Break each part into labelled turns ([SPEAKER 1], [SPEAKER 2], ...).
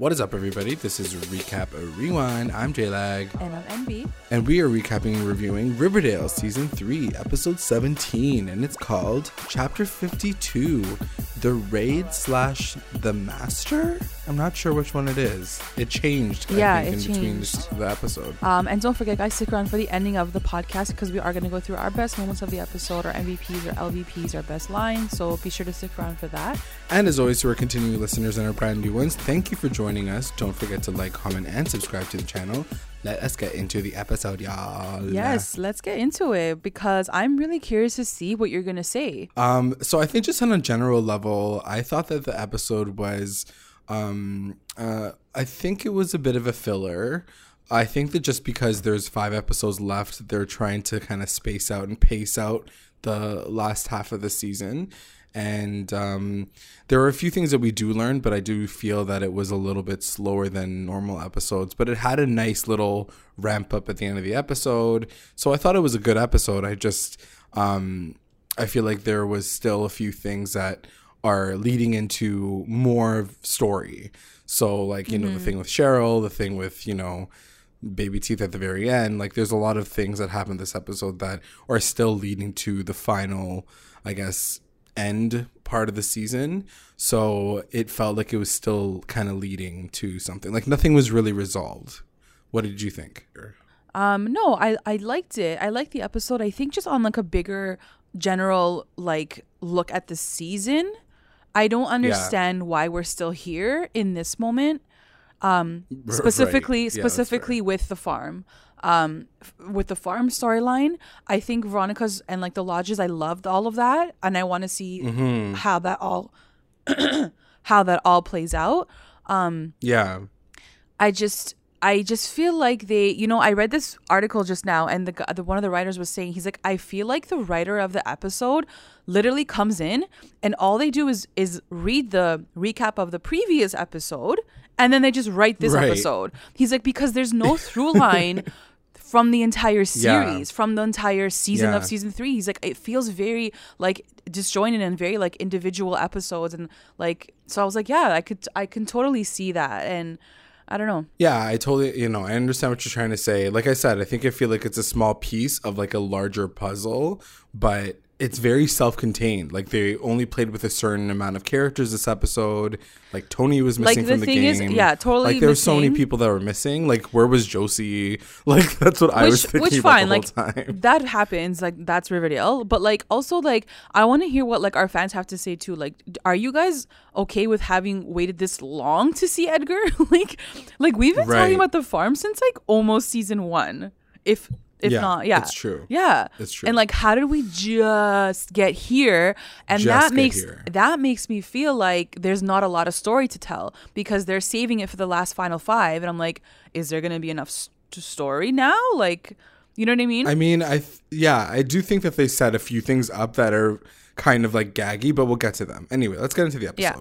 [SPEAKER 1] What is up, everybody? This is Recap Rewind. I'm JLag.
[SPEAKER 2] And I'm NB.
[SPEAKER 1] And we are recapping and reviewing Riverdale Season 3, Episode 17. And it's called Chapter 52 The Raid slash The Master? I'm not sure which one it is. It changed,
[SPEAKER 2] Yeah,
[SPEAKER 1] I think,
[SPEAKER 2] it
[SPEAKER 1] in between
[SPEAKER 2] changed.
[SPEAKER 1] the episode.
[SPEAKER 2] Um, and don't forget, guys, stick around for the ending of the podcast because we are going to go through our best moments of the episode, our MVPs, our LVPs, our best lines. So be sure to stick around for that.
[SPEAKER 1] And as always, to our continuing listeners and our brand new ones, thank you for joining us. Don't forget to like, comment, and subscribe to the channel. Let us get into the episode, y'all.
[SPEAKER 2] Yes, let's get into it because I'm really curious to see what you're going to say.
[SPEAKER 1] Um, so I think just on a general level, I thought that the episode was, um, uh, I think it was a bit of a filler. I think that just because there's five episodes left, they're trying to kind of space out and pace out the last half of the season. And um, there are a few things that we do learn, but I do feel that it was a little bit slower than normal episodes. But it had a nice little ramp up at the end of the episode. So I thought it was a good episode. I just, um, I feel like there was still a few things that are leading into more story. So like, you know, the thing with Cheryl, the thing with, you know, baby teeth at the very end, like there's a lot of things that happened this episode that are still leading to the final, I guess, end part of the season. So it felt like it was still kind of leading to something. Like nothing was really resolved. What did you think?
[SPEAKER 2] Um, no, I I liked it. I liked the episode. I think just on like a bigger general like look at the season, I don't understand why we're still here in this moment. Um, specifically,
[SPEAKER 1] right. Yeah,
[SPEAKER 2] specifically with the farm. Um, f- with the farm storyline, I think Veronica's and like the lodges. I loved all of that, and I want to see
[SPEAKER 1] Mm-hmm.
[SPEAKER 2] how that all how that all plays out. Um,
[SPEAKER 1] Yeah.
[SPEAKER 2] I just I just feel like they, you know, I read this article just now, and the, the one of the writers was saying he's like, I feel like the writer of the episode literally comes in, and all they do is is read the recap of the previous episode, and then they just write this
[SPEAKER 1] Right.
[SPEAKER 2] episode. He's like, because there's no through line. From the entire series, from the entire season
[SPEAKER 1] Yeah.
[SPEAKER 2] of season three, he's like, it feels very like disjointed and very like individual episodes, and like, so I was like, yeah, I could, I can totally see that, and I don't know.
[SPEAKER 1] Yeah, I totally, you know, I understand what you're trying to say. Like I said, I think I feel like it's a small piece of like a larger puzzle, but it's very self-contained. Like they only played with a certain amount of characters this episode. Like Tony was
[SPEAKER 2] Like,
[SPEAKER 1] missing
[SPEAKER 2] the
[SPEAKER 1] from the
[SPEAKER 2] thing
[SPEAKER 1] game.
[SPEAKER 2] is- yeah, totally
[SPEAKER 1] Like there were so many people that were missing. Like where was Josie? Like that's what I was thinking
[SPEAKER 2] which
[SPEAKER 1] about
[SPEAKER 2] fine
[SPEAKER 1] the
[SPEAKER 2] like
[SPEAKER 1] whole time.
[SPEAKER 2] that happens like that's riverdale but like also like i want to hear what like our fans have to say too like are you guys okay with having waited this long to see edgar like like we've been
[SPEAKER 1] Right.
[SPEAKER 2] talking about the farm since like almost season one if if
[SPEAKER 1] Yeah,
[SPEAKER 2] not yeah
[SPEAKER 1] it's true.
[SPEAKER 2] yeah
[SPEAKER 1] It's true.
[SPEAKER 2] and like how did we just get here and
[SPEAKER 1] Just
[SPEAKER 2] that makes
[SPEAKER 1] here.
[SPEAKER 2] that makes me feel like there's not a lot of story to tell because they're saving it for the last final five and i'm like is there gonna be enough s- story now like you know what i mean
[SPEAKER 1] I mean, I th- yeah, I do think that they set a few things up that are kind of like gaggy, but we'll get to them. Anyway, let's get into the episode.
[SPEAKER 2] Yeah.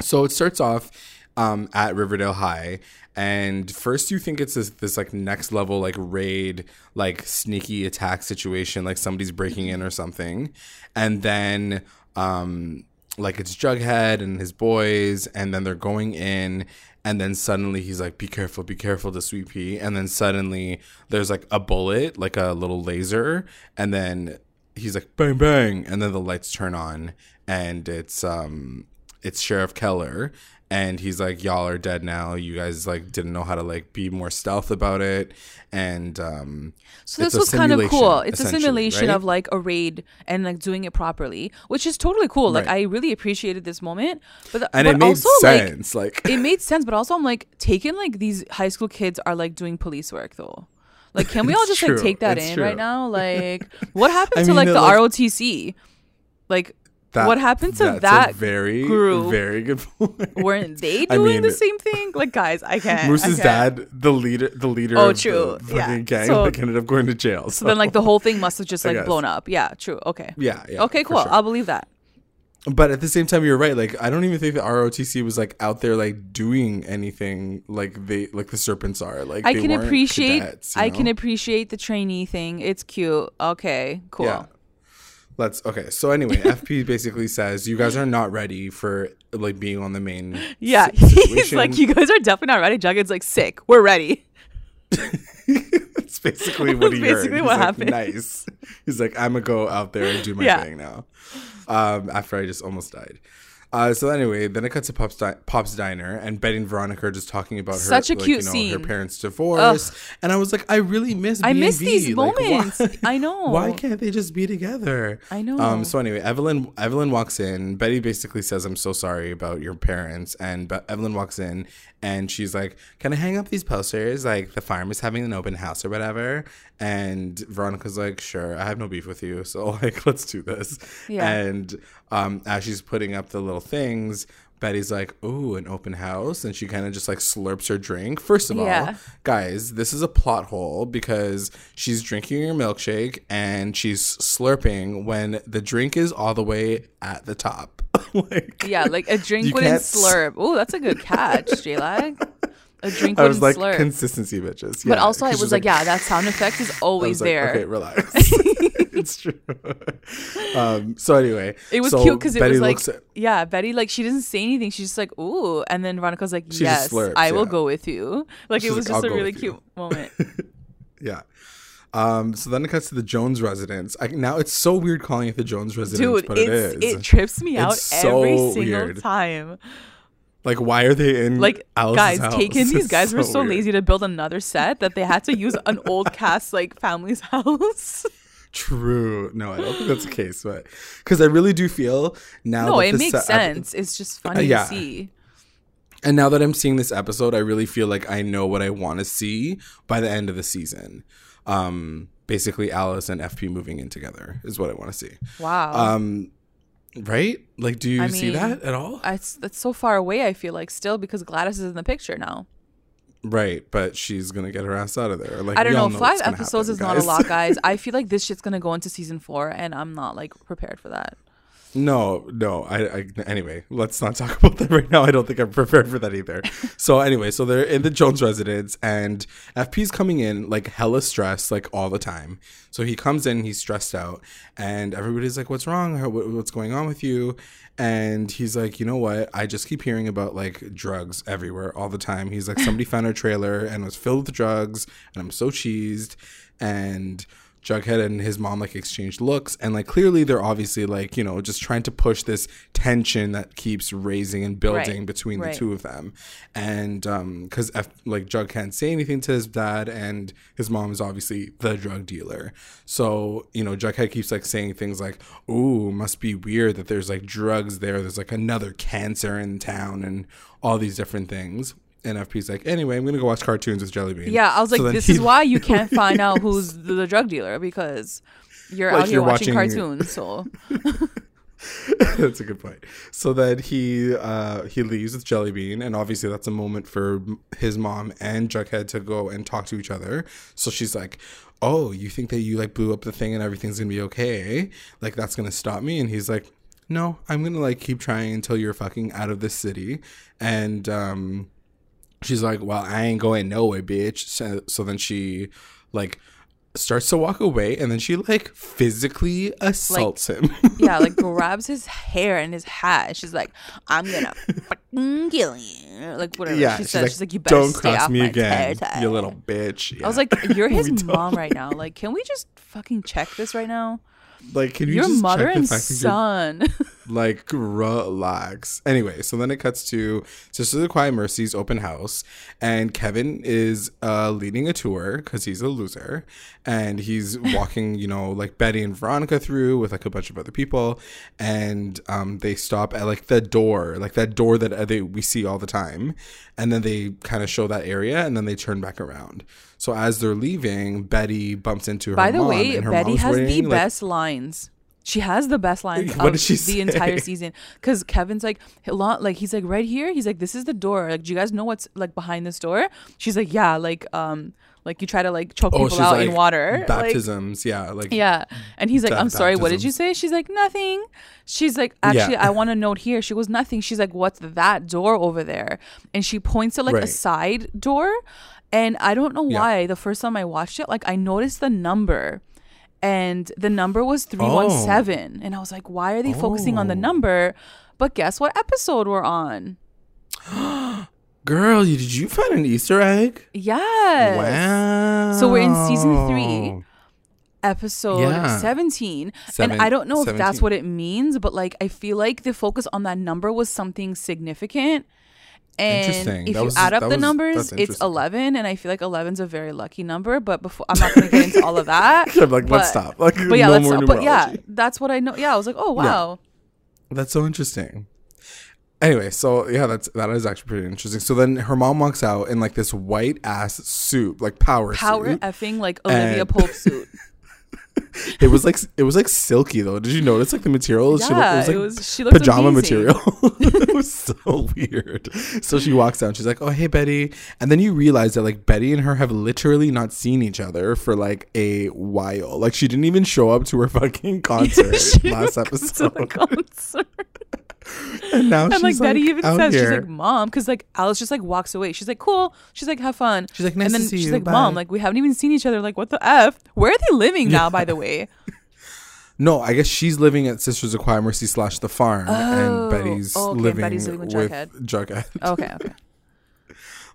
[SPEAKER 1] So it starts off um, at Riverdale High, and first you think it's this, this like next level like raid, like sneaky attack situation, like somebody's breaking in or something, and then um, like it's Jughead and his boys, and then they're going in. And then suddenly he's like, "Be careful, be careful!" To Sweet Pea, and then suddenly there's like a bullet, like a little laser, and then he's like, "Bang, bang!" And then the lights turn on, and it's um, it's Sheriff Keller and he's like y'all are dead now you guys like didn't know how to like be more stealth about it and um
[SPEAKER 2] So this was kind of cool. It's a simulation
[SPEAKER 1] right?
[SPEAKER 2] of like a raid and like doing it properly, which is totally cool. Like
[SPEAKER 1] Right.
[SPEAKER 2] I really appreciated this moment, but the,
[SPEAKER 1] and
[SPEAKER 2] but
[SPEAKER 1] it made
[SPEAKER 2] also
[SPEAKER 1] sense like,
[SPEAKER 2] like it made sense. But also I'm like taking like these high school kids are like doing police work though. Like can we all just
[SPEAKER 1] true.
[SPEAKER 2] like take that
[SPEAKER 1] It's
[SPEAKER 2] in
[SPEAKER 1] true.
[SPEAKER 2] right now? Like what happened
[SPEAKER 1] I
[SPEAKER 2] to
[SPEAKER 1] mean,
[SPEAKER 2] like the
[SPEAKER 1] like-
[SPEAKER 2] ROTC? Like
[SPEAKER 1] that-
[SPEAKER 2] what happened to
[SPEAKER 1] that's
[SPEAKER 2] that
[SPEAKER 1] a very
[SPEAKER 2] group?
[SPEAKER 1] very good point
[SPEAKER 2] weren't they
[SPEAKER 1] I
[SPEAKER 2] doing the same thing? Like guys, I can't. I
[SPEAKER 1] Moose's
[SPEAKER 2] can't.
[SPEAKER 1] dad the leader the leader
[SPEAKER 2] Oh,
[SPEAKER 1] of
[SPEAKER 2] true.
[SPEAKER 1] the
[SPEAKER 2] Yeah.
[SPEAKER 1] gang
[SPEAKER 2] So-
[SPEAKER 1] like ended up going to jail so,
[SPEAKER 2] So then like the whole thing must have just like blown up. Yeah, true. Okay.
[SPEAKER 1] yeah, yeah
[SPEAKER 2] okay, cool.
[SPEAKER 1] sure.
[SPEAKER 2] I'll believe that.
[SPEAKER 1] But at the same time, you're right. Like, I don't even think the ROTC was like out there like doing anything like they like the serpents are. Like,
[SPEAKER 2] I can appreciate
[SPEAKER 1] cadets,
[SPEAKER 2] I can appreciate the trainee thing. It's cute. Okay, cool.
[SPEAKER 1] Yeah. Let's okay. So anyway, FP basically says you guys are not ready for like being on the main.
[SPEAKER 2] Yeah,
[SPEAKER 1] si-
[SPEAKER 2] he's like, you guys are definitely not ready. Jughead's like, sick. We're ready.
[SPEAKER 1] That's basically what he
[SPEAKER 2] That's
[SPEAKER 1] heard.
[SPEAKER 2] basically
[SPEAKER 1] He's
[SPEAKER 2] what
[SPEAKER 1] like,
[SPEAKER 2] happened.
[SPEAKER 1] Nice. He's like, I'm gonna go out there and do my
[SPEAKER 2] Yeah.
[SPEAKER 1] thing now. Um, after I just almost died. Uh, so anyway, then it cuts to Pop's, di- Pop's diner, and Betty and Veronica are just talking about her,
[SPEAKER 2] Such a
[SPEAKER 1] like,
[SPEAKER 2] cute
[SPEAKER 1] you know, her parents' divorce, and I was like, I really miss.
[SPEAKER 2] I miss
[SPEAKER 1] B&B.
[SPEAKER 2] these
[SPEAKER 1] Like, why-
[SPEAKER 2] moments. I know.
[SPEAKER 1] Why can't they just be together?
[SPEAKER 2] I know.
[SPEAKER 1] Um, so anyway, Evelyn Evelyn walks in. Betty basically says, "I'm so sorry about your parents." And Be- Evelyn walks in, and she's like, "Can I hang up these posters? Like the farm is having an open house or whatever." And Veronica's like, "Sure, I have no beef with you, so like let's do this."
[SPEAKER 2] Yeah.
[SPEAKER 1] And um, as she's putting up the little things. Betty's like, "Ooh, an open house," and she kind of just like slurps her drink. First of
[SPEAKER 2] Yeah.
[SPEAKER 1] all, guys, this is a plot hole because she's drinking your milkshake and she's slurping when the drink is all the way at the top. like,
[SPEAKER 2] Yeah, like a drink wouldn't slurp. Oh, that's a good catch, J-Lag. A drink
[SPEAKER 1] I was like
[SPEAKER 2] slurp.
[SPEAKER 1] consistency, bitches.
[SPEAKER 2] but also, I was
[SPEAKER 1] she's
[SPEAKER 2] like, yeah, that sound effect is always
[SPEAKER 1] was like,
[SPEAKER 2] there.
[SPEAKER 1] okay, relax. it's true. um, so anyway,
[SPEAKER 2] It was
[SPEAKER 1] so
[SPEAKER 2] cute because it
[SPEAKER 1] Betty
[SPEAKER 2] was like,
[SPEAKER 1] at-
[SPEAKER 2] yeah, Betty like she doesn't say anything. She's just like, ooh, and then Veronica's like, yes,
[SPEAKER 1] slurps,
[SPEAKER 2] I will
[SPEAKER 1] yeah.
[SPEAKER 2] go with you. Like
[SPEAKER 1] She's
[SPEAKER 2] it was
[SPEAKER 1] like,
[SPEAKER 2] just
[SPEAKER 1] "I'll
[SPEAKER 2] a really
[SPEAKER 1] with you."
[SPEAKER 2] cute moment.
[SPEAKER 1] yeah. Um, so then it cuts to the Jones residence. I, now it's so weird calling it the Jones residence,
[SPEAKER 2] Dude,
[SPEAKER 1] but
[SPEAKER 2] it's, it trips me out every
[SPEAKER 1] so
[SPEAKER 2] single
[SPEAKER 1] weird.
[SPEAKER 2] time.
[SPEAKER 1] Like, why are they in
[SPEAKER 2] Like
[SPEAKER 1] Alice's
[SPEAKER 2] guys, taken these guys were so
[SPEAKER 1] weird.
[SPEAKER 2] lazy to build another set that they had to use an old cast like family's house.
[SPEAKER 1] True. No, I don't think that's the case, but because I really do feel now.
[SPEAKER 2] no,
[SPEAKER 1] that
[SPEAKER 2] it makes
[SPEAKER 1] ep-
[SPEAKER 2] sense. It's just funny
[SPEAKER 1] yeah.
[SPEAKER 2] to see.
[SPEAKER 1] And now that I'm seeing this episode, I really feel like I know what I want to see by the end of the season. Um, basically, Alice and FP moving in together is what I want to see.
[SPEAKER 2] Wow.
[SPEAKER 1] Um, right? Like, do you
[SPEAKER 2] I
[SPEAKER 1] see
[SPEAKER 2] mean,
[SPEAKER 1] that at all?
[SPEAKER 2] it's that's so far away. I feel like still because Gladys is in the picture now.
[SPEAKER 1] right, but she's gonna get her ass out of there. Like,
[SPEAKER 2] I don't
[SPEAKER 1] we
[SPEAKER 2] know. Five episodes
[SPEAKER 1] happen,
[SPEAKER 2] is not a lot, guys. I feel like this shit's gonna go into season four, and I'm not like prepared for that.
[SPEAKER 1] No, no. I, I anyway, let's not talk about that right now. I don't think I'm prepared for that either. so anyway, so they're in the Jones residence and FP's coming in like hella stressed like all the time. So he comes in, he's stressed out, and everybody's like, "What's wrong? What's going on with you?" And he's like, "You know what? I just keep hearing about like drugs everywhere all the time." He's like, "Somebody found our trailer and was filled with drugs, and I'm so cheesed." And Jughead and his mom like exchange looks. And like clearly they're obviously like you know just trying to push this tension that keeps raising and building
[SPEAKER 2] Right,
[SPEAKER 1] between
[SPEAKER 2] right.
[SPEAKER 1] the two of them. And um because like Jug can't say anything to his dad and his mom is obviously the drug dealer. So you know Jughead keeps like saying things like ooh must be weird that there's like drugs there. There's like another cancer in town and all these different things and FP's like anyway I'm gonna go watch cartoons with Jellybean
[SPEAKER 2] Yeah, I was like,
[SPEAKER 1] So
[SPEAKER 2] this is why you can't find out who's the, drug dealer because you're
[SPEAKER 1] Like
[SPEAKER 2] out here
[SPEAKER 1] you're
[SPEAKER 2] watching,
[SPEAKER 1] watching-
[SPEAKER 2] cartoons. So
[SPEAKER 1] that's a good point. So then he uh, he leaves with Jellybean, and obviously that's a moment for his mom and Jughead to go and talk to each other. So she's like, "Oh, you think that you like blew up the thing and everything's gonna be okay? Like that's gonna stop me?" And he's like, "No, I'm gonna like keep trying until you're fucking out of this city." And um, she's like, "Well, I ain't going nowhere, bitch." So, so then she like starts to walk away, and then she like physically assaults him.
[SPEAKER 2] yeah, like grabs his hair and his hat. She's like, I'm gonna fucking kill you. Like whatever
[SPEAKER 1] Yeah,
[SPEAKER 2] she
[SPEAKER 1] she's
[SPEAKER 2] says.
[SPEAKER 1] like,
[SPEAKER 2] she's like, you better
[SPEAKER 1] don't
[SPEAKER 2] stay
[SPEAKER 1] cross
[SPEAKER 2] off
[SPEAKER 1] me
[SPEAKER 2] my
[SPEAKER 1] again,
[SPEAKER 2] territory."
[SPEAKER 1] you little bitch.
[SPEAKER 2] I was like, you're his
[SPEAKER 1] don't-
[SPEAKER 2] mom right now. Like, can we just fucking check this right now?
[SPEAKER 1] like, can you
[SPEAKER 2] Your
[SPEAKER 1] just
[SPEAKER 2] mother
[SPEAKER 1] check the
[SPEAKER 2] and son.
[SPEAKER 1] like relax. Anyway, so then it cuts to Sisters of Quiet Mercy's open house, and Kevin is uh, leading a tour because he's a loser, and he's walking, you know, like Betty and Veronica through with like a bunch of other people, and um, they stop at like the door, like that door that uh, they we see all the time, and then they kind of show that area, and then they turn back around. So as they're leaving, Betty bumps into her.
[SPEAKER 2] By the way, Betty has the
[SPEAKER 1] like,
[SPEAKER 2] best lines. She has the best lines
[SPEAKER 1] What
[SPEAKER 2] of
[SPEAKER 1] did she
[SPEAKER 2] the entire season. Because Kevin's like, like he's like right here. He's like, this is the door. Like, do you guys know what's like behind this door? She's like, yeah, like um, like you try to like choke
[SPEAKER 1] Oh,
[SPEAKER 2] people out
[SPEAKER 1] like
[SPEAKER 2] in water. Like,
[SPEAKER 1] baptisms, yeah, like
[SPEAKER 2] yeah. And he's like, I'm sorry, what did you say? She's like, nothing. She's like, actually,
[SPEAKER 1] Yeah.
[SPEAKER 2] I want to note here. She goes, nothing. She's like, what's that door over there? And she points at like a side door. And I don't know
[SPEAKER 1] Yeah.
[SPEAKER 2] why. The first time I watched it, like I noticed the number. And the number was 317 and i was like why are they focusing on the
[SPEAKER 1] Oh.
[SPEAKER 2] number but guess what episode we're on
[SPEAKER 1] Girl, you, did you find an Easter egg?
[SPEAKER 2] yes
[SPEAKER 1] Wow.
[SPEAKER 2] So we're in season three. episode
[SPEAKER 1] Yeah.
[SPEAKER 2] 17
[SPEAKER 1] Seven-
[SPEAKER 2] and i don't know if that's what it means but like i feel like the focus on that number was something significant and
[SPEAKER 1] Interesting.
[SPEAKER 2] if
[SPEAKER 1] That
[SPEAKER 2] you
[SPEAKER 1] was-
[SPEAKER 2] add up the
[SPEAKER 1] was-
[SPEAKER 2] numbers it's 11 and i feel like 11's a very lucky number but before i'm not going to get into all of that
[SPEAKER 1] I'm like, let's
[SPEAKER 2] but-
[SPEAKER 1] stop. Like,
[SPEAKER 2] but yeah
[SPEAKER 1] no
[SPEAKER 2] let's
[SPEAKER 1] more
[SPEAKER 2] stop. but yeah that's what i know yeah i was like oh wow
[SPEAKER 1] That's so interesting. Anyway, so yeah, that's that is actually pretty interesting. So then her mom walks out in like this white ass suit, like power,
[SPEAKER 2] power
[SPEAKER 1] suit.
[SPEAKER 2] effing like olivia
[SPEAKER 1] And-
[SPEAKER 2] pope suit
[SPEAKER 1] It was like it was like silky though. Did you notice like the material? she looked,
[SPEAKER 2] Yeah,
[SPEAKER 1] it was like
[SPEAKER 2] it was- she looked
[SPEAKER 1] pajama
[SPEAKER 2] amazing.
[SPEAKER 1] material. it was so weird. So she walks down. She's like, "Oh hey Betty," and then you realize that like Betty and her have literally not seen each other for like a while. Like she didn't even show up to her fucking concert last
[SPEAKER 2] went to the
[SPEAKER 1] episode,
[SPEAKER 2] concert.
[SPEAKER 1] and now
[SPEAKER 2] And
[SPEAKER 1] she's
[SPEAKER 2] like Betty even
[SPEAKER 1] out
[SPEAKER 2] says, she's like, "Mom," because like Alice just like walks away. She's like, "Cool." She's like, "Have fun."
[SPEAKER 1] She's like, "Nice
[SPEAKER 2] and
[SPEAKER 1] to
[SPEAKER 2] then
[SPEAKER 1] see
[SPEAKER 2] she's
[SPEAKER 1] you.
[SPEAKER 2] like, "Mom, like we haven't even seen each other. Like, what the f? Where are they living now? By the way,
[SPEAKER 1] No, I guess she's living at Sisters of Quiet Mercy slash the farm,
[SPEAKER 2] Oh.
[SPEAKER 1] and Betty's
[SPEAKER 2] Oh, okay,
[SPEAKER 1] living,
[SPEAKER 2] Betty's living with
[SPEAKER 1] with
[SPEAKER 2] Jughead.
[SPEAKER 1] Jughead.
[SPEAKER 2] okay, okay.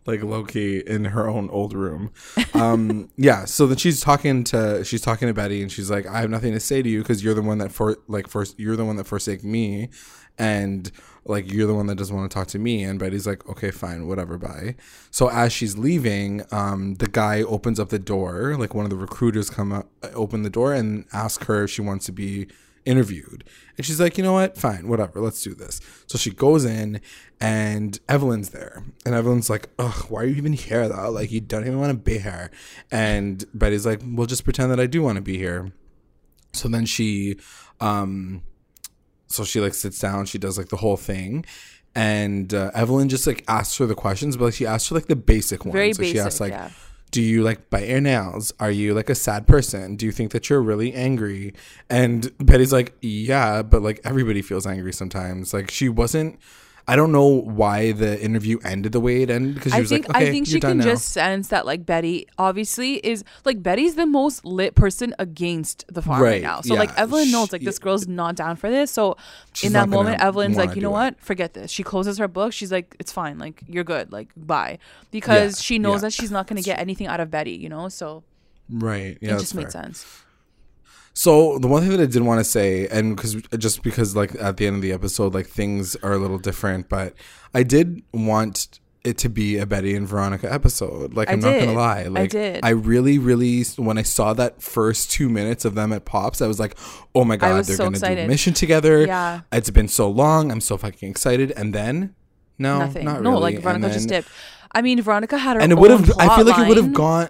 [SPEAKER 1] like low key in her own old room. Um, yeah. So then she's talking to she's talking to Betty, and she's like, "I have nothing to say to you because you're the one that for like first you're the one that forsake me, and like you're the one that doesn't want to talk to me." And Betty's like, "Okay, fine, whatever, bye." So as she's leaving, um, the guy opens up the door. Like one of the recruiters come up, open the door and ask her if she wants to be interviewed. And she's like, you know what? Fine, whatever. Let's do this. So she goes in and Evelyn's there. And Evelyn's like, ugh, why are you even here though? Like, you don't even want to be here. And Betty's like, well, just pretend that I do want to be here. So then she, um, so she like sits down, she does like the whole thing. And uh, Evelyn just like asks her the questions, but like she asks her like the basic ones.
[SPEAKER 2] Very
[SPEAKER 1] so she
[SPEAKER 2] basic,
[SPEAKER 1] asks like,
[SPEAKER 2] yeah.
[SPEAKER 1] do you like bite your nails? Are you like a sad person? Do you think that you're really angry? And Betty's like, yeah, but like everybody feels angry sometimes. Like she wasn't. I don't know why the interview ended the way it ended because she
[SPEAKER 2] I
[SPEAKER 1] was
[SPEAKER 2] think
[SPEAKER 1] like, okay,
[SPEAKER 2] I think she can
[SPEAKER 1] now.
[SPEAKER 2] just sense that like Betty obviously is like Betty's the most lit person against the farm right,
[SPEAKER 1] Right,
[SPEAKER 2] now. So like. Evelyn knows
[SPEAKER 1] She-
[SPEAKER 2] like this girl's not down for this. So in that moment, Evelyn's like, you know
[SPEAKER 1] do it.
[SPEAKER 2] what? Forget this. She closes her book. She's like, it's fine. Like you're good. Like bye, because
[SPEAKER 1] Yeah,
[SPEAKER 2] she knows
[SPEAKER 1] yeah.
[SPEAKER 2] that she's not going to get anything out of Betty. You know, so
[SPEAKER 1] right. Yeah,
[SPEAKER 2] it just made sense.
[SPEAKER 1] So the one thing that I did want to say, and because just because like at the end of the episode, like things are a little different, but I did want it to be a Betty and Veronica episode. Like
[SPEAKER 2] I
[SPEAKER 1] I'm not gonna lie,
[SPEAKER 2] I
[SPEAKER 1] like
[SPEAKER 2] did.
[SPEAKER 1] I really, really when I saw that first two minutes of them at Pops, I was like, oh my god, they're
[SPEAKER 2] so
[SPEAKER 1] gonna do a mission together.
[SPEAKER 2] Yeah.
[SPEAKER 1] it's been so long. I'm so fucking excited, and then no,
[SPEAKER 2] Nothing.
[SPEAKER 1] not
[SPEAKER 2] no, like Veronica just dipped. I mean, Veronica had her
[SPEAKER 1] and it would have. I feel like it would have gone.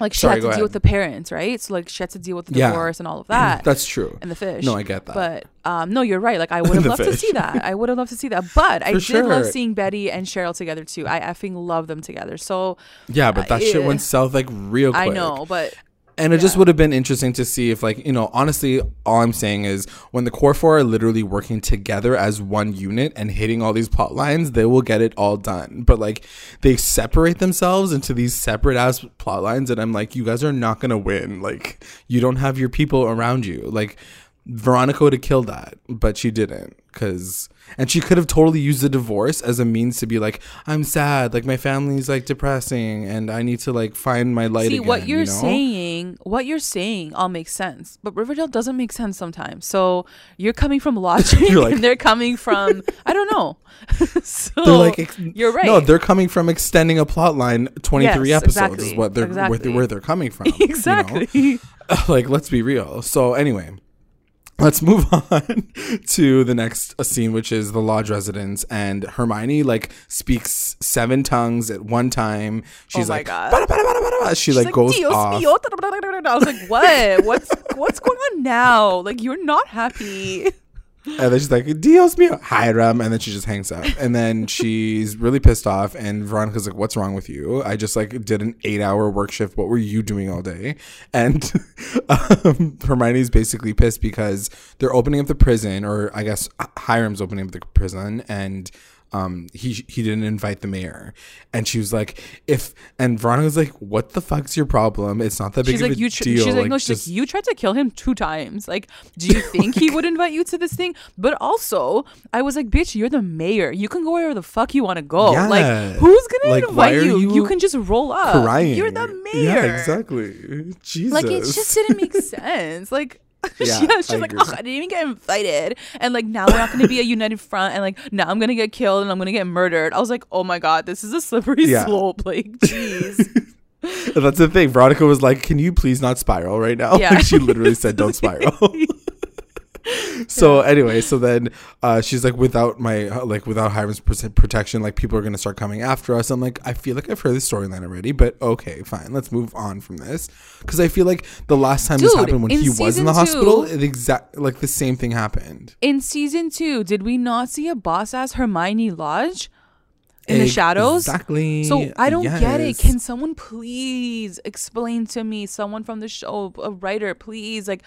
[SPEAKER 2] Like she
[SPEAKER 1] Sorry,
[SPEAKER 2] had to deal
[SPEAKER 1] ahead.
[SPEAKER 2] with the parents, right? So like she had to deal with the
[SPEAKER 1] Yeah.
[SPEAKER 2] divorce and all of that.
[SPEAKER 1] That's true.
[SPEAKER 2] and the fish.
[SPEAKER 1] No, I get that.
[SPEAKER 2] But um, no, you're right. Like I would have loved to see that. I would have loved to see that. But I did love seeing Betty and Cheryl together too. I effing love them together. So
[SPEAKER 1] Yeah, but that shit
[SPEAKER 2] yeah.
[SPEAKER 1] went south like real quick.
[SPEAKER 2] I know, but
[SPEAKER 1] And it just would have been interesting to see if, like, you know, honestly, all I'm saying is when the core four are literally working together as one unit and hitting all these plot lines, they will get it all done. But like, they separate themselves into these separate ass plot lines, and I'm like, you guys are not gonna win. Like, you don't have your people around you. Like, Veronica would have killed that, but she didn't. Cause, and she could have totally used the divorce as a means to be like, I'm sad, like my family's like depressing, and I need to like find my light
[SPEAKER 2] see
[SPEAKER 1] again.
[SPEAKER 2] what you're
[SPEAKER 1] you know?
[SPEAKER 2] saying. What you're saying all makes sense, but Riverdale doesn't make sense sometimes. So you're coming from logic,
[SPEAKER 1] like-
[SPEAKER 2] and they're coming from I don't know. so
[SPEAKER 1] they're like ex-
[SPEAKER 2] you're right.
[SPEAKER 1] No, they're coming from extending a plot line 23
[SPEAKER 2] Yes,
[SPEAKER 1] episodes
[SPEAKER 2] exactly,
[SPEAKER 1] is what they're where,
[SPEAKER 2] exactly.
[SPEAKER 1] they, where they're coming from. you know?
[SPEAKER 2] exactly.
[SPEAKER 1] like let's be real. So anyway, let's move on to the next scene which is the lodge residence and Hermione like speaks seven tongues at one time. She's
[SPEAKER 2] Oh my
[SPEAKER 1] like
[SPEAKER 2] God.
[SPEAKER 1] "Bada, bada, bada, bada, bada." she
[SPEAKER 2] She's
[SPEAKER 1] like, goes
[SPEAKER 2] "Dios
[SPEAKER 1] off.
[SPEAKER 2] mío." I was like, what? What's what's going on now? Like you're not happy.
[SPEAKER 1] And then she's like, Dios mío, Hiram. And then she just hangs up. And then she's really pissed off. And Veronica's like, What's wrong with you? I just like did an eight hour work shift. What were you doing all day? And um, Hermione's basically pissed because they're opening up the prison, or I guess Hiram's opening up the prison. And um he he didn't invite the mayor, and she was like, if and Veronica was like, what the fuck's your problem? It's not that big
[SPEAKER 2] She's
[SPEAKER 1] of
[SPEAKER 2] like
[SPEAKER 1] a
[SPEAKER 2] you. Tr-
[SPEAKER 1] deal.
[SPEAKER 2] she's like no. She's
[SPEAKER 1] just-
[SPEAKER 2] like you tried to kill him two times. Like, do you think he would invite you to this thing? But also, I was like, bitch, you're the mayor. You can go wherever the fuck you want to go.
[SPEAKER 1] Yeah.
[SPEAKER 2] Like, who's gonna
[SPEAKER 1] Like,
[SPEAKER 2] invite you?
[SPEAKER 1] you
[SPEAKER 2] You can just roll up.
[SPEAKER 1] crying.
[SPEAKER 2] You're the mayor.
[SPEAKER 1] Yeah, exactly. Jesus.
[SPEAKER 2] Like it just didn't make sense. Like
[SPEAKER 1] Yeah,
[SPEAKER 2] yeah, she's
[SPEAKER 1] I
[SPEAKER 2] like, oh, I didn't even get invited, and like now we're not going to be a united front, and like now I'm going to get killed and I'm going to get murdered. I was like, oh my god, this is a slippery
[SPEAKER 1] Yeah.
[SPEAKER 2] slope. Like, jeez.
[SPEAKER 1] That's the thing. Veronica was like, "Can you please not spiral right now?"
[SPEAKER 2] Yeah.
[SPEAKER 1] Like, she literally said, "Don't spiral." so anyway, so then uh, she's like, "Without my like without Hiram's protection, like people are gonna start coming after us." I'm like, I feel like I've heard this storyline already, but okay, fine, let's move on from this because I feel like the last time this happened when he was in the hospital,
[SPEAKER 2] two-
[SPEAKER 1] it exact like the same thing happened.
[SPEAKER 2] In season two, did we not see a boss ass Hermione Lodge in the shadows?
[SPEAKER 1] Exactly.
[SPEAKER 2] So I don't get it. Can someone please explain to me, someone from the show, a writer, please, like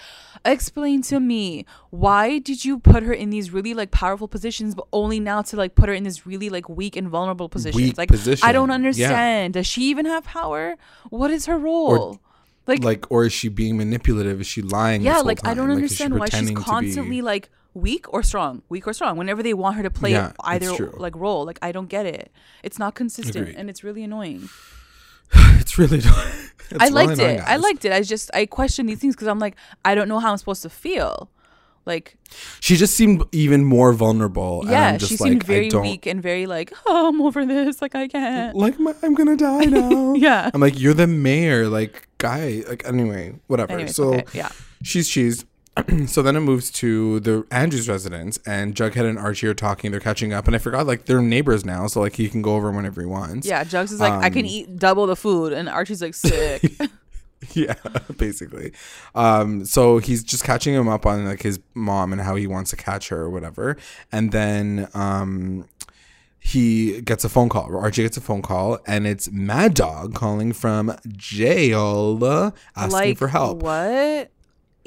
[SPEAKER 2] explain to me why did you put her in these really like powerful positions, but only now to like put her in this really like weak and vulnerable positions?
[SPEAKER 1] Weak
[SPEAKER 2] like
[SPEAKER 1] position.
[SPEAKER 2] I don't
[SPEAKER 1] yeah.
[SPEAKER 2] understand. Does she even have power? What is her role? like,
[SPEAKER 1] like, or is she being manipulative? Is she lying?
[SPEAKER 2] yeah, like I don't?
[SPEAKER 1] Like, is she
[SPEAKER 2] understand why she's
[SPEAKER 1] be-
[SPEAKER 2] constantly like weak or strong, weak or strong. Whenever they want her to play
[SPEAKER 1] Yeah,
[SPEAKER 2] either like role, like I don't get it. It's not consistent
[SPEAKER 1] Agreed.
[SPEAKER 2] and it's really annoying.
[SPEAKER 1] It's really. it's
[SPEAKER 2] I liked
[SPEAKER 1] annoying,
[SPEAKER 2] it. I liked it. I just I question these things because I'm like I don't know how I'm supposed to feel. Like
[SPEAKER 1] She just seemed even more vulnerable. and
[SPEAKER 2] yeah, she seemed
[SPEAKER 1] I
[SPEAKER 2] very weak and very like oh I'm over this. Like I can't.
[SPEAKER 1] Like my, I'm gonna die now.
[SPEAKER 2] Yeah.
[SPEAKER 1] I'm like you're the mayor, like guy. Like anyway, whatever.
[SPEAKER 2] Anyways,
[SPEAKER 1] so
[SPEAKER 2] okay, yeah.
[SPEAKER 1] she's cheese. so then it moves to the Andrews residence, and Jughead and Archie are talking. They're catching up, and I forgot like they're neighbors now, so like he can go over whenever he wants.
[SPEAKER 2] Yeah, Jugs is like I can
[SPEAKER 1] Um,
[SPEAKER 2] eat double the food, and Archie's like sick.
[SPEAKER 1] yeah basically um so he's just catching him up on like his mom and how he wants to catch her or whatever and then um he gets a phone call archie gets a phone call and it's mad dog calling from jail asking
[SPEAKER 2] like
[SPEAKER 1] for help
[SPEAKER 2] What?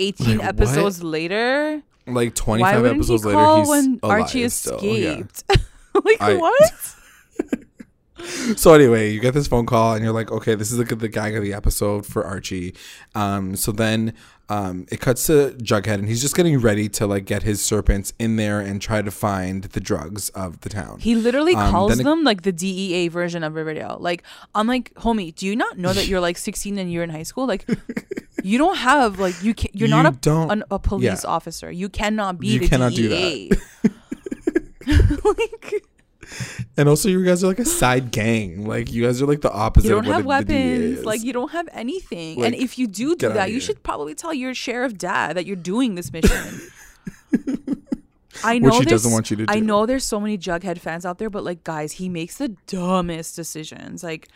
[SPEAKER 2] Eighteen
[SPEAKER 1] Like,
[SPEAKER 2] episodes later.
[SPEAKER 1] like 25
[SPEAKER 2] wouldn't he
[SPEAKER 1] episodes later he's
[SPEAKER 2] when
[SPEAKER 1] alive
[SPEAKER 2] Archie
[SPEAKER 1] still, yeah.
[SPEAKER 2] escaped? like
[SPEAKER 1] I-
[SPEAKER 2] what?
[SPEAKER 1] so anyway, you get this phone call and you're like, okay, this is the, the gag of the episode for Archie. Um, so then um, it cuts to Jughead and he's just getting ready to like get his serpents in there and try to find the drugs of the town.
[SPEAKER 2] He literally
[SPEAKER 1] Um,
[SPEAKER 2] calls
[SPEAKER 1] it-
[SPEAKER 2] them like the DEA version of Riverdale. Like, I'm like, homie, do you not know that you're like 16 and you're in high school? Like, you don't have like you can You're not a
[SPEAKER 1] don't-
[SPEAKER 2] an, a police
[SPEAKER 1] yeah.
[SPEAKER 2] officer. You cannot be
[SPEAKER 1] You
[SPEAKER 2] the
[SPEAKER 1] cannot do
[SPEAKER 2] DEA. like,
[SPEAKER 1] and also, you guys are like a side gang. Like you guys are like the opposite.
[SPEAKER 2] you don't
[SPEAKER 1] of
[SPEAKER 2] have
[SPEAKER 1] what the DEA
[SPEAKER 2] weapons. Like, you don't have anything.
[SPEAKER 1] Like,
[SPEAKER 2] and if you do do that, you should probably tell your sheriff dad that you're doing this mission. I know
[SPEAKER 1] Which doesn't want you to
[SPEAKER 2] I know there's so many Jughead fans out there, but like, guys, he makes the dumbest decisions. Like,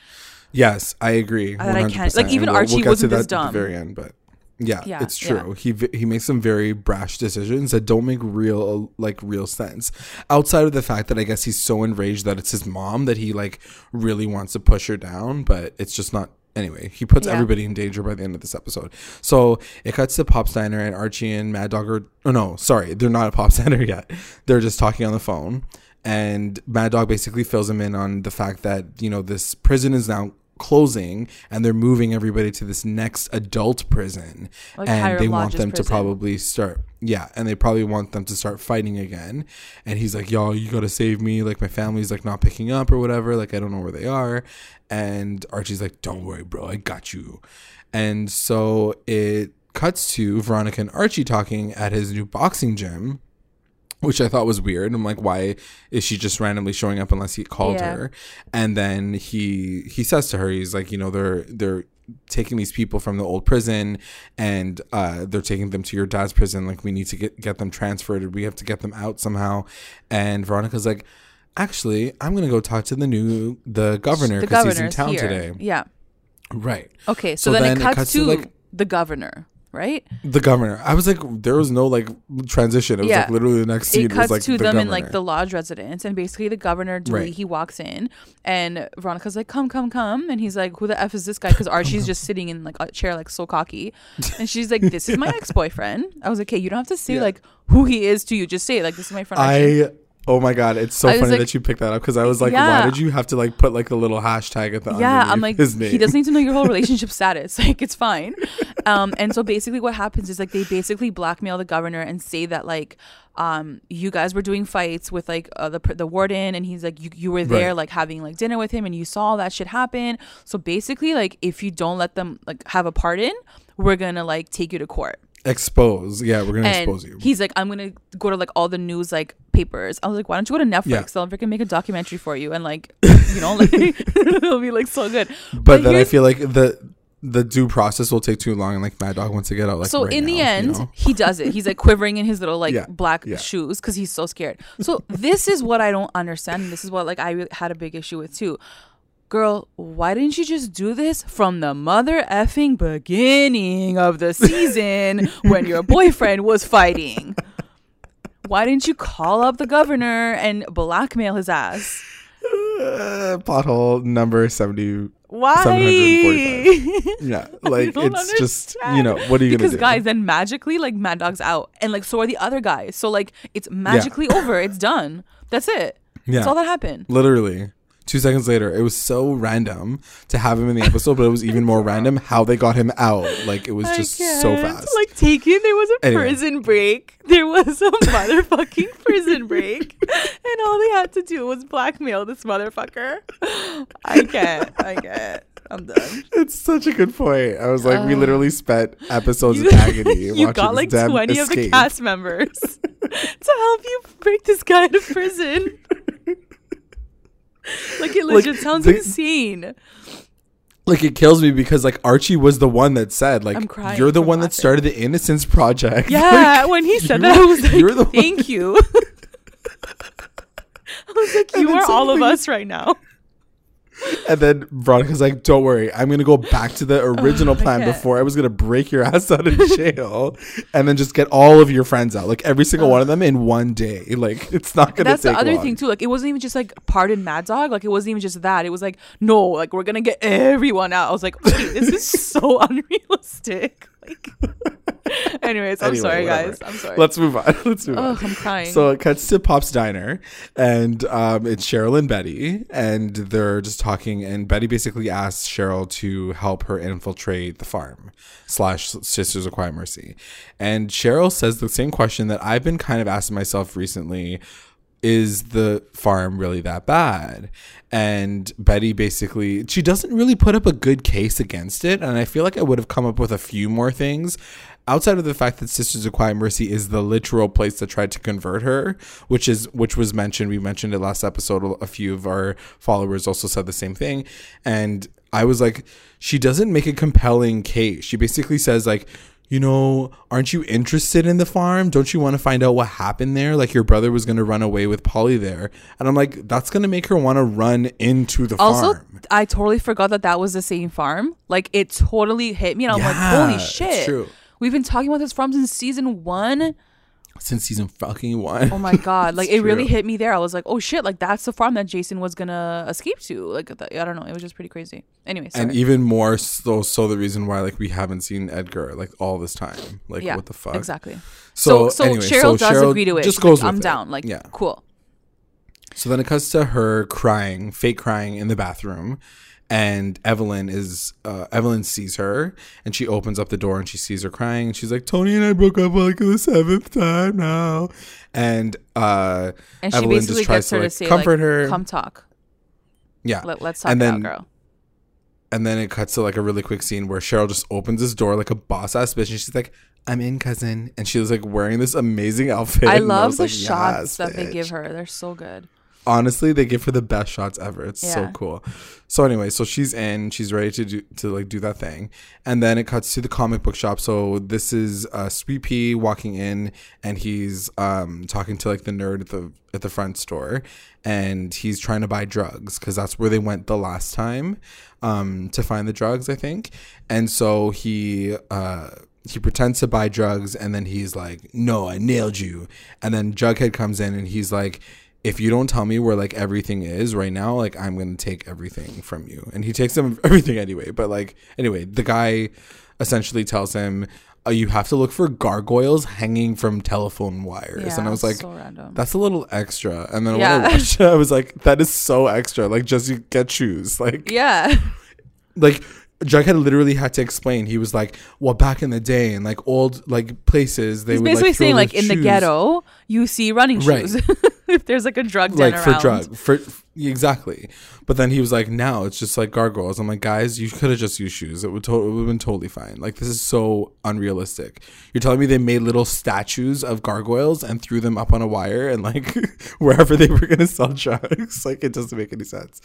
[SPEAKER 1] Yes, I agree.
[SPEAKER 2] That I can't- like, even
[SPEAKER 1] we'll,
[SPEAKER 2] Archie
[SPEAKER 1] we'll
[SPEAKER 2] wasn't this dumb.
[SPEAKER 1] the very end, but yeah,
[SPEAKER 2] Yeah,
[SPEAKER 1] it's
[SPEAKER 2] yeah.
[SPEAKER 1] true. He he makes some very brash decisions that don't make real like real sense. Outside of the fact that I guess he's so enraged that it's his mom that he like really wants to push her down, but it's just not. Anyway, he puts
[SPEAKER 2] Yeah.
[SPEAKER 1] everybody in danger by the end of this episode. So it cuts to Pop's diner and Archie and Mad Dog are. Oh no, sorry, they're not at Pop Steiner yet. They're just talking on the phone, and Mad Dog basically fills him in on the fact that you know this prison is now closing and they're moving everybody to this next adult prison.
[SPEAKER 2] Like
[SPEAKER 1] and they want them to probably start yeah and they probably want them to start fighting again. And he's like y'all you gotta save me. Like my family's like not picking up or whatever. Like i don't know where they are. And archie's like don't worry bro. I got you. And so it cuts to veronica and archie talking at his new boxing gym which I thought was weird. I'm like, why is she just randomly showing up unless he called
[SPEAKER 2] Yeah.
[SPEAKER 1] her? And then he he says to her, he's like, you know, they're they're taking these people from the old prison and uh, they're taking them to your dad's prison. Like we need to get get them transferred. We have to get them out somehow. And Veronica's like, actually, I'm gonna go talk to the new the governor because he's in town
[SPEAKER 2] here.
[SPEAKER 1] today.
[SPEAKER 2] Yeah.
[SPEAKER 1] Right.
[SPEAKER 2] Okay, so,
[SPEAKER 1] So
[SPEAKER 2] then,
[SPEAKER 1] then
[SPEAKER 2] it
[SPEAKER 1] it
[SPEAKER 2] cuts,
[SPEAKER 1] cuts to,
[SPEAKER 2] to
[SPEAKER 1] like-
[SPEAKER 2] the governor, right?
[SPEAKER 1] The governor. I was like, there was no like transition. It was
[SPEAKER 2] Yeah.
[SPEAKER 1] like literally the next scene
[SPEAKER 2] It
[SPEAKER 1] was
[SPEAKER 2] cuts
[SPEAKER 1] like
[SPEAKER 2] to
[SPEAKER 1] the
[SPEAKER 2] them in like the lodge residence, and basically the governor Dooley
[SPEAKER 1] Right.
[SPEAKER 2] he walks in, and Veronica's like, "Come, come, come," and he's like, "Who the f is this guy?" Because Archie's just sitting in like a chair, like so cocky, and she's like, "This is my ex boyfriend." I was like, "Okay, you don't have to say
[SPEAKER 1] Yeah.
[SPEAKER 2] like who he is to you. Just say like this is my friend." Archie."
[SPEAKER 1] I Oh my god, it's so funny
[SPEAKER 2] like-
[SPEAKER 1] that you picked that up because I was like,
[SPEAKER 2] Yeah.
[SPEAKER 1] why did you have to like put like a little hashtag at the end?
[SPEAKER 2] yeah i'm like
[SPEAKER 1] his name?
[SPEAKER 2] he doesn't need to know your whole relationship status like it's fine um and so basically what happens is like they basically blackmail the governor and say that like um you guys were doing fights with like uh, the the warden and he's like you, you were there
[SPEAKER 1] Right.
[SPEAKER 2] like having like dinner with him and you saw all that shit happen so basically like if you don't let them like have a pardon we're gonna like take you to court
[SPEAKER 1] expose. Yeah, we're gonna
[SPEAKER 2] and
[SPEAKER 1] expose you.
[SPEAKER 2] he's like i'm gonna go to like all the news like papers i was like why don't you go to netflix
[SPEAKER 1] Yeah.
[SPEAKER 2] they'll freaking make a documentary for you and like you know like it'll be like so good
[SPEAKER 1] but then I feel like the the due process will take too long, and like Mad Dog wants to get out. Like
[SPEAKER 2] so
[SPEAKER 1] right
[SPEAKER 2] in the
[SPEAKER 1] now, you
[SPEAKER 2] end
[SPEAKER 1] know?
[SPEAKER 2] he does it he's like quivering in his little like
[SPEAKER 1] Yeah,
[SPEAKER 2] black
[SPEAKER 1] yeah.
[SPEAKER 2] shoes because he's so scared so this is what i don't understand and this is what like i had a big issue with too girl why didn't you just do this from the mother effing beginning of the season when your boyfriend was fighting why didn't you call up the governor and blackmail his ass
[SPEAKER 1] Uh, pothole number seventy.
[SPEAKER 2] why
[SPEAKER 1] 745. Yeah, like it's just you know what are you
[SPEAKER 2] because
[SPEAKER 1] gonna do?
[SPEAKER 2] guys then magically like mad dog's out and like so are the other guys so like it's magically over it's done that's it
[SPEAKER 1] Yeah.
[SPEAKER 2] that's all that happened
[SPEAKER 1] Literally. Two seconds later, it was so random to have him in the episode, but it was even more random how they got him out. Like it was
[SPEAKER 2] I
[SPEAKER 1] just so fast.
[SPEAKER 2] like taking there was a
[SPEAKER 1] Anyway.
[SPEAKER 2] prison break there was a motherfucking prison break and all they had to do was blackmail this motherfucker i can't i can't i'm done
[SPEAKER 1] it's such a good point. I was like, we
[SPEAKER 2] Uh,
[SPEAKER 1] literally spent episodes
[SPEAKER 2] you,
[SPEAKER 1] of agony.
[SPEAKER 2] you
[SPEAKER 1] watching
[SPEAKER 2] got like
[SPEAKER 1] damn
[SPEAKER 2] 20 of the cast members to help you break this guy out of prison like it legit sounds
[SPEAKER 1] they-
[SPEAKER 2] insane.
[SPEAKER 1] Like it kills me because like Archie was the one that said like you're the one that started the Innocence Project.
[SPEAKER 2] yeah
[SPEAKER 1] Like,
[SPEAKER 2] when he said that i was like
[SPEAKER 1] you're the one-
[SPEAKER 2] thank you. I was like you are all of us right now
[SPEAKER 1] And then Veronica's like, "Don't worry, I'm gonna go back to the oh, original
[SPEAKER 2] I
[SPEAKER 1] plan before I was gonna break your ass out of jail, and then just get all of your friends out, like every single one of them in one day. Like it's not gonna
[SPEAKER 2] that's the other
[SPEAKER 1] long.
[SPEAKER 2] thing too like it wasn't even just like pardon mad dog like it wasn't even just that it was like no like we're gonna get everyone out i was like this is so unrealistic like anyways i'm
[SPEAKER 1] Anyway,
[SPEAKER 2] sorry
[SPEAKER 1] whatever.
[SPEAKER 2] guys i'm sorry
[SPEAKER 1] Let's move on. Let's move on.
[SPEAKER 2] I'm crying
[SPEAKER 1] So it cuts to Pop's diner, and um, it's Cheryl and Betty, and they're just talking. And Betty basically asks Cheryl to help her infiltrate the farm slash Sisters of Quiet Mercy. And Cheryl says the same question that I've been kind of asking myself recently: Is the farm really that bad? And Betty basically she doesn't really put up a good case against it, and I feel like I would have come up with a few more things outside of the fact that Sisters of Quiet Mercy is the literal place that tried to convert her, which is which was mentioned. We mentioned it last episode. A few of our followers also said the same thing, and I was like, she doesn't make a compelling case. She basically says like. You know, aren't you interested in the farm? Don't you want to find out what happened there? Like your brother was going to run away with Polly there. And I'm like, that's going to make her want to run into the
[SPEAKER 2] also
[SPEAKER 1] farm.
[SPEAKER 2] i totally forgot that that was the same farm like it totally hit me and i'm like
[SPEAKER 1] Yeah,
[SPEAKER 2] holy
[SPEAKER 1] it's
[SPEAKER 2] shit we've been talking about this farm since season one
[SPEAKER 1] Since season fucking one.
[SPEAKER 2] Oh my god! Like it really hit me there. I was like, "Oh shit!" Like that's the farm that Jason was gonna escape to. Like I don't know. It was just pretty crazy. Anyway, sorry.
[SPEAKER 1] and even more so, so the reason why like we haven't seen Edgar like all this time. Like
[SPEAKER 2] yeah,
[SPEAKER 1] what the fuck?
[SPEAKER 2] Exactly.
[SPEAKER 1] So,
[SPEAKER 2] So so,
[SPEAKER 1] anyway,
[SPEAKER 2] Cheryl
[SPEAKER 1] so
[SPEAKER 2] does
[SPEAKER 1] Cheryl
[SPEAKER 2] agree to it.
[SPEAKER 1] Just
[SPEAKER 2] She's
[SPEAKER 1] goes
[SPEAKER 2] like, I'm
[SPEAKER 1] it.
[SPEAKER 2] down. Like
[SPEAKER 1] yeah.
[SPEAKER 2] cool.
[SPEAKER 1] So then it cuts to her crying, fake crying in the bathroom, and Evelyn is uh, Evelyn sees her and she opens up the door and she sees her crying and she's like, Tony and I broke up like the seventh time now, and uh,
[SPEAKER 2] And she
[SPEAKER 1] Evelyn
[SPEAKER 2] basically
[SPEAKER 1] just tries
[SPEAKER 2] gets her
[SPEAKER 1] to,
[SPEAKER 2] to, say
[SPEAKER 1] comfort
[SPEAKER 2] like,
[SPEAKER 1] her.
[SPEAKER 2] "Come talk.
[SPEAKER 1] yeah,
[SPEAKER 2] Let, let's talk
[SPEAKER 1] And then-
[SPEAKER 2] girl."
[SPEAKER 1] And then it cuts to like a really quick scene where Cheryl just opens this door like a boss ass bitch and she's like, I'm in, cousin. And she was like wearing this amazing outfit.
[SPEAKER 2] I love the
[SPEAKER 1] like,
[SPEAKER 2] shots
[SPEAKER 1] "Yes,
[SPEAKER 2] that they give her. They're so good.
[SPEAKER 1] Honestly, they give her the best shots ever. It's so cool. So anyway, so she's in, she's ready to do to like do that thing. And then it cuts to the comic book shop. So this is uh Sweet Pea walking in and he's um talking to like the nerd at the at the front store and he's trying to buy drugs because that's where they went the last time um to find the drugs, I think. And so he uh he pretends to buy drugs and then he's like, No, I nailed you. And then Jughead comes in and he's like, if you don't tell me where like everything is right now, like I'm gonna take everything from you. And he takes him everything anyway. But like anyway, the guy essentially tells him, uh, you have to look for gargoyles hanging from telephone wires. and I was like,
[SPEAKER 2] so
[SPEAKER 1] that's a little extra. And then when
[SPEAKER 2] Yeah.
[SPEAKER 1] I watched it, I was like, that is so extra. Like, just you get shoes. Like,
[SPEAKER 2] yeah.
[SPEAKER 1] like Jughead literally had to explain. He was like, "Well, back in the day, in like old like places, they
[SPEAKER 2] He's
[SPEAKER 1] would
[SPEAKER 2] basically
[SPEAKER 1] like,
[SPEAKER 2] saying like in the ghetto, you see running
[SPEAKER 1] Right.
[SPEAKER 2] shoes. if there's like a drug den
[SPEAKER 1] like for drug for exactly." But then he was like, "Now it's just like gargoyles." I'm like, "Guys, you could have just used shoes. It would to- it would have been totally fine. Like this is so unrealistic. You're telling me they made little statues of gargoyles and threw them up on a wire and like wherever they were gonna sell drugs? like it doesn't make any sense."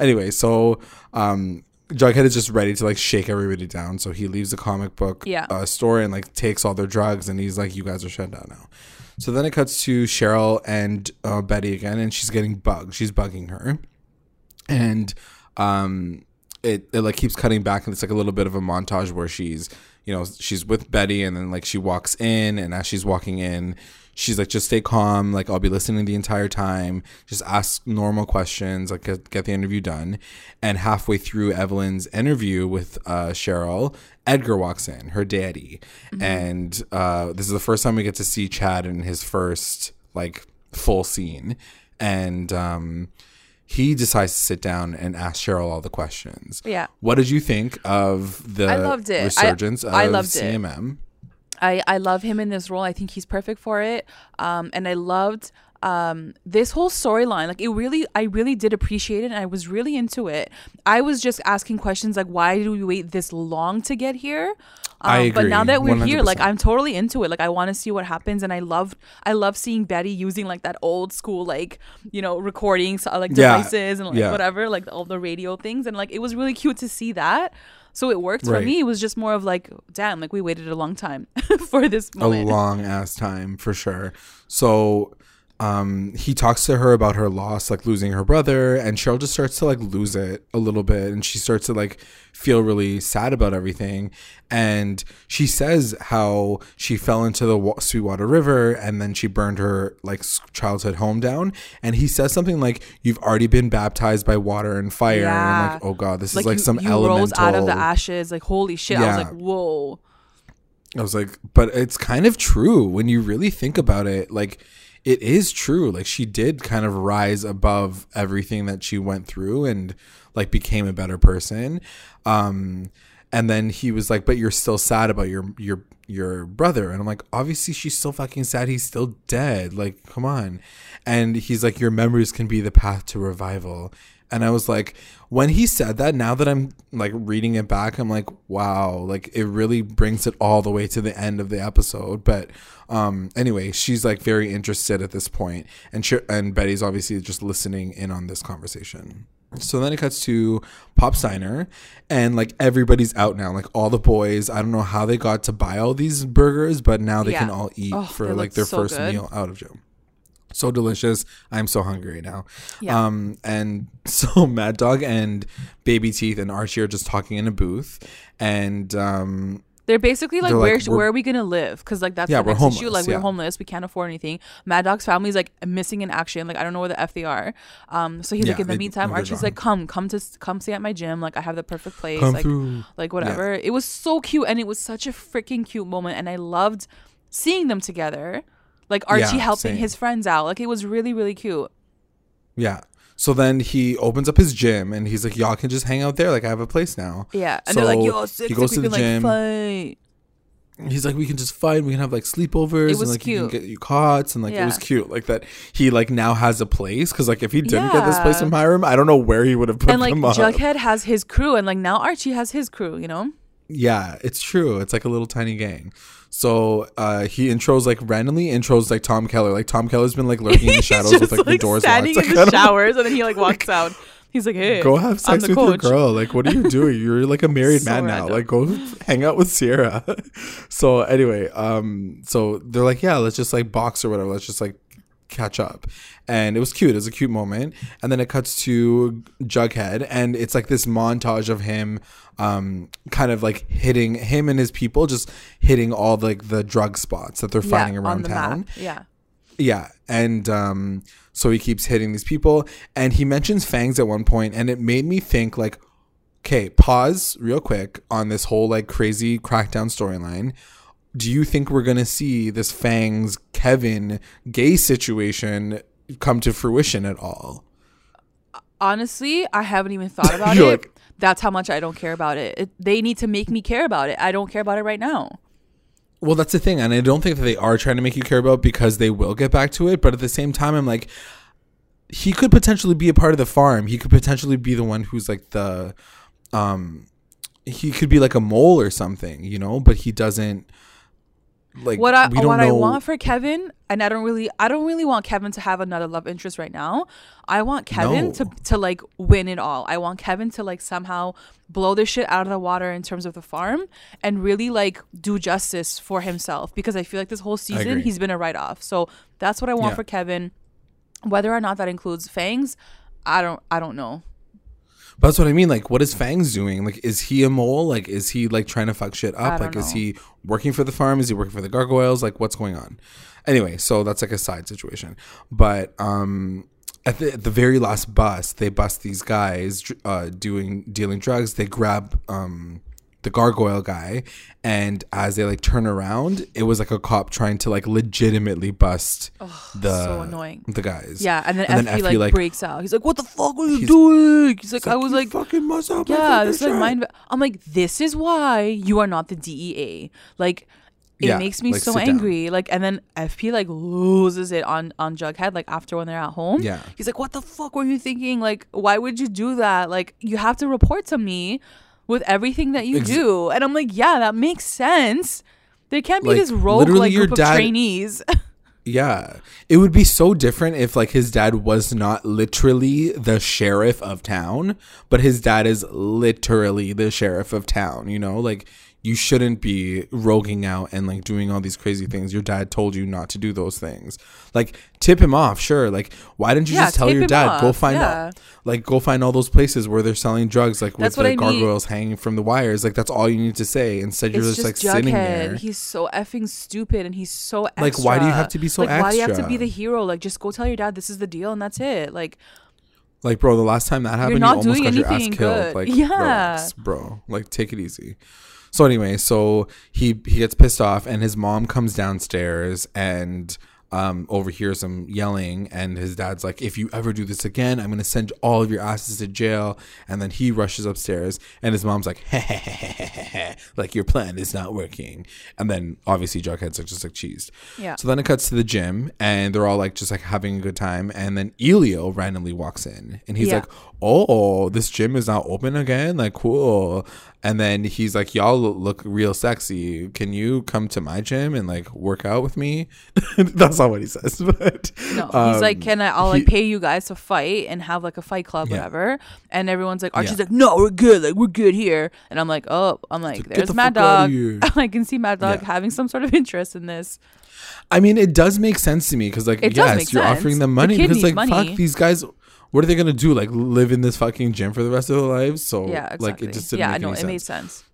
[SPEAKER 1] Anyway, so um Jughead is just ready to like shake everybody down. So he leaves the comic book
[SPEAKER 2] Yeah.
[SPEAKER 1] uh, store and like takes all their drugs and he's like, "You guys are shut down now." So then it cuts to Cheryl and uh, Betty again, and she's getting bugged. She's bugging her, and um, it, it like keeps cutting back, and it's like a little bit of a montage where she's, you know, she's with Betty, and then like she walks in, and as she's walking in, she's like, just stay calm, like I'll be listening the entire time, just ask normal questions, like get, get the interview done, and halfway through Evelyn's interview with uh, Cheryl, Edgar walks in, her daddy, and uh, this is the first time we get to see Chad in his first like full scene, and um, he decides to sit down and ask Cheryl all the questions.
[SPEAKER 2] Yeah.
[SPEAKER 1] What did you think of the
[SPEAKER 2] I loved it.
[SPEAKER 1] Resurgence
[SPEAKER 2] I
[SPEAKER 1] of
[SPEAKER 2] loved it. I, I love him in this role. I think he's perfect for it. Um, and I loved um, this whole storyline. Like it really, I really did appreciate it, and I was really into it. I was just asking questions like, why did we wait this long to get here? Um,
[SPEAKER 1] I
[SPEAKER 2] But now that we're here, like I'm totally into it. Like I want to see what happens, and I love, I love seeing Betty using like that old school, like you know, recordings, uh, like
[SPEAKER 1] Yeah.
[SPEAKER 2] devices and like
[SPEAKER 1] Yeah.
[SPEAKER 2] whatever, like all the radio things, and like it was really cute to see that. So it worked for me. It was just more of like, damn, like we waited a long time for this
[SPEAKER 1] a long ass time for sure. So um he talks to her about her loss, like losing her brother, and Cheryl just starts to like lose it a little bit and she starts to like feel really sad about everything. And she says how she fell into the Wa- Sweetwater River and then she burned her like childhood home down. And he says something like, "You've already been baptized by water and fire." And I'm
[SPEAKER 2] Yeah.
[SPEAKER 1] like, "Oh god, this is like
[SPEAKER 2] you,
[SPEAKER 1] some
[SPEAKER 2] you
[SPEAKER 1] elemental."
[SPEAKER 2] rose out of the ashes. Like holy shit! Yeah. I was like, whoa.
[SPEAKER 1] I was like, but it's kind of true when you really think about it. Like, it is true. Like, she did kind of rise above everything that she went through and like became a better person. Um, and then he was like, but you're still sad about your your your brother. And I'm like, obviously she's still fucking sad. He's still dead. Like, come on. And he's like, your memories can be the path to revival. And I was like, when he said that, now that I'm like reading it back, I'm like, wow, like it really brings it all the way to the end of the episode. But um, anyway, she's like very interested at this point, and sh- and Betty's obviously just listening in on this conversation. So then it cuts to Pop's diner, and like everybody's out now. Like all the boys, I don't know how they got to buy all these burgers, but now they can all eat
[SPEAKER 2] Oh,
[SPEAKER 1] for like their
[SPEAKER 2] so
[SPEAKER 1] first
[SPEAKER 2] good.
[SPEAKER 1] meal out of jail so delicious. I'm so hungry now.
[SPEAKER 2] Yeah.
[SPEAKER 1] Um, and so Mad Dog and Baby Teeth and Archie are just talking in a booth, and um,
[SPEAKER 2] They're basically like,
[SPEAKER 1] They're like,
[SPEAKER 2] where
[SPEAKER 1] we're-
[SPEAKER 2] where are we gonna live? Because like that's
[SPEAKER 1] Yeah,
[SPEAKER 2] the next issue.
[SPEAKER 1] homeless,
[SPEAKER 2] Like we're
[SPEAKER 1] yeah.
[SPEAKER 2] homeless, we can't afford anything. Mad Dog's family's like missing in action. Like I don't know where the f they are. Um, so he's like in the
[SPEAKER 1] they-
[SPEAKER 2] meantime, Archie's like, come, come to come stay at my gym. Like I have the perfect place.
[SPEAKER 1] come
[SPEAKER 2] like
[SPEAKER 1] through.
[SPEAKER 2] like whatever. It was so cute and it was such a freaking cute moment and I loved seeing them together. Like Archie
[SPEAKER 1] Yeah,
[SPEAKER 2] helping
[SPEAKER 1] same.
[SPEAKER 2] his friends out. Like it was really really cute.
[SPEAKER 1] Yeah. So then he opens up his gym and he's like, "Y'all can just hang out there. Like I have a place now."
[SPEAKER 2] Yeah, and
[SPEAKER 1] So
[SPEAKER 2] they're like, "Yo, sick,
[SPEAKER 1] he goes
[SPEAKER 2] sick,
[SPEAKER 1] to the gym.
[SPEAKER 2] like fight."
[SPEAKER 1] He's like, "We can just fight. We can have like sleepovers.
[SPEAKER 2] It was
[SPEAKER 1] and like you can get you cots and like it was cute. Like that he like now has a place because like if he didn't get this place
[SPEAKER 2] Yeah.
[SPEAKER 1] in Hiram, I don't know where he would have put
[SPEAKER 2] And like
[SPEAKER 1] them up.
[SPEAKER 2] Jughead has his crew, and like now Archie has his crew. You know.
[SPEAKER 1] Yeah, it's true. It's like a little tiny gang. So uh, he intros like randomly intros like Tom Keller. Like Tom Keller's been like lurking in the shadows with like, the doors
[SPEAKER 2] standing
[SPEAKER 1] locked.
[SPEAKER 2] in
[SPEAKER 1] Like,
[SPEAKER 2] the showers, and then he like walks out. He's like, "Hey,
[SPEAKER 1] Go have
[SPEAKER 2] I'm
[SPEAKER 1] sex
[SPEAKER 2] the
[SPEAKER 1] with
[SPEAKER 2] coach."
[SPEAKER 1] your girl. Like, what are you doing? You're like a married
[SPEAKER 2] So
[SPEAKER 1] man now. Like, go hang out with Sierra. so anyway, um, so they're like, yeah, let's just like box or whatever. Let's just like catch up. And it was cute. It was a cute moment. And then it cuts to Jughead, and it's like this montage of him, um, kind of like hitting him and his people, just hitting all like the drug spots that they're finding
[SPEAKER 2] yeah,
[SPEAKER 1] around
[SPEAKER 2] the
[SPEAKER 1] town.
[SPEAKER 2] map. Yeah.
[SPEAKER 1] Yeah, and um, so he keeps hitting these people, and he mentions fangs at one point, and it made me think like, okay, pause real quick on this whole like crazy crackdown storyline. Do you think we're gonna see this Fangs Kevin gay situation come to fruition at all?
[SPEAKER 2] Honestly, I haven't even thought about it.
[SPEAKER 1] like-
[SPEAKER 2] That's how much I don't care about it. it. They need to make me care about it. I don't care about it right now.
[SPEAKER 1] Well, that's the thing, and I don't think that they are trying to make you care about because they will get back to it. But at the same time, I'm like, he could potentially be a part of the farm. He could potentially be the one who's like the, um, he could be like a mole or something, you know. But he doesn't. Like
[SPEAKER 2] what I what I want for Kevin, and I don't really I don't really want Kevin to have another love interest right now. I want Kevin
[SPEAKER 1] No.
[SPEAKER 2] to to like win it all. I want Kevin to like somehow blow this shit out of the water in terms of the farm and really like do justice for himself because I feel like this whole season he's been a write off. So that's what I want
[SPEAKER 1] Yeah.
[SPEAKER 2] for Kevin. Whether or not that includes Fangs, I don't I don't know.
[SPEAKER 1] But that's what I mean. Like, what is Fangs doing? Like, is he a mole? Like, is he like trying to fuck shit up? Like, is he working for the farm? Is he working for the gargoyles? Like, what's going on? Anyway, so that's like a side situation. But um, at the, at the very last bust, they bust these guys uh, doing dealing drugs. They grab um the gargoyle guy, and as they like turn around, it was like a cop trying to like legitimately bust the
[SPEAKER 2] so annoying.
[SPEAKER 1] the guys.
[SPEAKER 2] Yeah, and then,
[SPEAKER 1] And
[SPEAKER 2] FP,
[SPEAKER 1] then FP,
[SPEAKER 2] like, breaks out. He's like, "What the fuck are you
[SPEAKER 1] He's-
[SPEAKER 2] doing?" He's like, "I was like,
[SPEAKER 1] fucking up
[SPEAKER 2] yeah, this is like
[SPEAKER 1] shirt."
[SPEAKER 2] mind. I'm like, this is why you are not the DEA. Like, it
[SPEAKER 1] Yeah,
[SPEAKER 2] makes me
[SPEAKER 1] like,
[SPEAKER 2] so
[SPEAKER 1] sit down.
[SPEAKER 2] angry. Like, and then FP like loses it on on Jughead. Like after when they're at home,
[SPEAKER 1] Yeah.
[SPEAKER 2] he's like, "What the fuck were you thinking? Like, why would you do that? Like, you have to report to me with everything that you
[SPEAKER 1] Ex-
[SPEAKER 2] do." And I'm like, "Yeah, that makes sense." There can't be
[SPEAKER 1] Like,
[SPEAKER 2] this rogue like
[SPEAKER 1] your
[SPEAKER 2] group
[SPEAKER 1] dad-
[SPEAKER 2] of trainees.
[SPEAKER 1] Yeah. It would be so different if like his dad was not literally the sheriff of town, but his dad is literally the sheriff of town, you know? Like you shouldn't be roguing out and like doing all these crazy things. Your dad told you not to do those things. Like tip him off, sure. Like why didn't you
[SPEAKER 2] Yeah,
[SPEAKER 1] just tell your dad go find
[SPEAKER 2] yeah.
[SPEAKER 1] out like go find all those places where they're selling drugs like
[SPEAKER 2] That's
[SPEAKER 1] with the
[SPEAKER 2] I mean.
[SPEAKER 1] gargoyles hanging from the wires. Like that's all you need to say. Instead you're
[SPEAKER 2] it's
[SPEAKER 1] just,
[SPEAKER 2] just,
[SPEAKER 1] like sitting there.
[SPEAKER 2] He's so effing stupid, and he's so extra.
[SPEAKER 1] Like, why do you have to be so
[SPEAKER 2] like, Why do you have to be the hero? Like, just go tell your dad this is the deal, and that's it. Like,
[SPEAKER 1] Like, bro, the last time that happened, you almost got your ass killed.
[SPEAKER 2] good.
[SPEAKER 1] Like,
[SPEAKER 2] Yeah.
[SPEAKER 1] relax, bro. Like, take it easy. So anyway, so he he gets pissed off, and his mom comes downstairs and um overhears him yelling, and his dad's like, "If you ever do this again, I'm gonna send all of your asses to jail." And then he rushes upstairs, and his mom's like, "Like your plan is not working." And then obviously Jughead's like just like cheesed.
[SPEAKER 2] Yeah.
[SPEAKER 1] So then it cuts to the gym, and they're all like just like having a good time, and then Elio randomly walks in, and he's
[SPEAKER 2] Yeah.
[SPEAKER 1] like, "Oh, this gym is now open again. Like, cool." And then he's like, "Y'all look real sexy. Can you come to my gym and like work out with me?" That's not what he says, but
[SPEAKER 2] no, he's like,
[SPEAKER 1] um,
[SPEAKER 2] can I? I'll like
[SPEAKER 1] he-
[SPEAKER 2] pay you guys to fight and have like a fight club,
[SPEAKER 1] Yeah.
[SPEAKER 2] whatever. And everyone's like, Archie's
[SPEAKER 1] Yeah.
[SPEAKER 2] like, no, we're good. Like, we're good here. And I'm like, oh, I'm like,
[SPEAKER 1] Get
[SPEAKER 2] there's
[SPEAKER 1] the
[SPEAKER 2] Mad Dog. I can see Mad Dog
[SPEAKER 1] Yeah.
[SPEAKER 2] having some sort of interest in this.
[SPEAKER 1] I mean, it does make sense to me because, like,
[SPEAKER 2] It
[SPEAKER 1] yes, you're
[SPEAKER 2] sense.
[SPEAKER 1] offering them money
[SPEAKER 2] kid
[SPEAKER 1] because, like,
[SPEAKER 2] money.
[SPEAKER 1] fuck these guys. What are they gonna do? Like, live in this fucking gym for the rest of their lives? So,
[SPEAKER 2] Yeah, exactly.
[SPEAKER 1] like, it just didn't
[SPEAKER 2] yeah,
[SPEAKER 1] make
[SPEAKER 2] no,
[SPEAKER 1] any
[SPEAKER 2] it
[SPEAKER 1] sense.
[SPEAKER 2] made sense.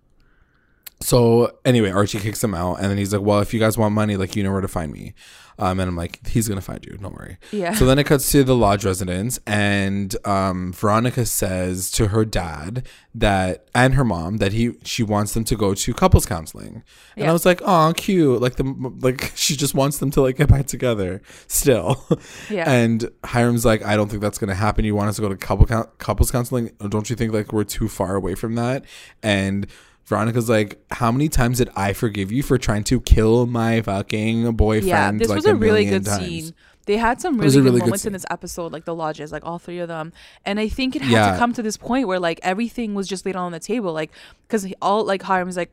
[SPEAKER 1] So anyway, Archie kicks him out, and then he's like, "Well, if you guys want money, like you know where to find me." Um, and I'm like, "He's gonna find you. Don't worry."
[SPEAKER 2] Yeah.
[SPEAKER 1] So then it cuts to the lodge residence, and um, Veronica says to her dad that and her mom that he she wants them to go to couples counseling, and I was like, "Oh, cute!" Like the like she just wants them to like get back together still.
[SPEAKER 2] Yeah.
[SPEAKER 1] And Hiram's like, "I don't think that's gonna happen. You want us to go to couple couples counseling? Don't you think like we're too far away from that?" And Veronica's like, "How many times did I forgive you for trying to kill my fucking boyfriend?"
[SPEAKER 2] Yeah, this
[SPEAKER 1] like,
[SPEAKER 2] was a really good
[SPEAKER 1] times?"
[SPEAKER 2] scene. They had some really good
[SPEAKER 1] really good
[SPEAKER 2] moments in this episode, like the lodges, like all three of them. And I think it had
[SPEAKER 1] Yeah.
[SPEAKER 2] to come to this point where like everything was just laid on the table, like because all like Hiram's like.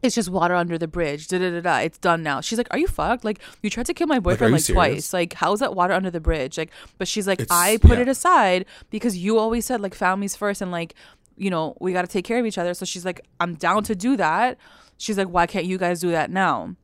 [SPEAKER 2] It's just water under the bridge. Da da da da. It's done now. She's like, "Are you fucked? Like you tried to kill my boyfriend
[SPEAKER 1] you
[SPEAKER 2] like, twice. Like how's that water under the bridge? Like, but she's like,
[SPEAKER 1] It's-
[SPEAKER 2] I put
[SPEAKER 1] yeah.
[SPEAKER 2] it aside because you always said like families first and like you know we got to take care of each other. So she's like, I'm down to do that. She's like, why can't you guys do that now?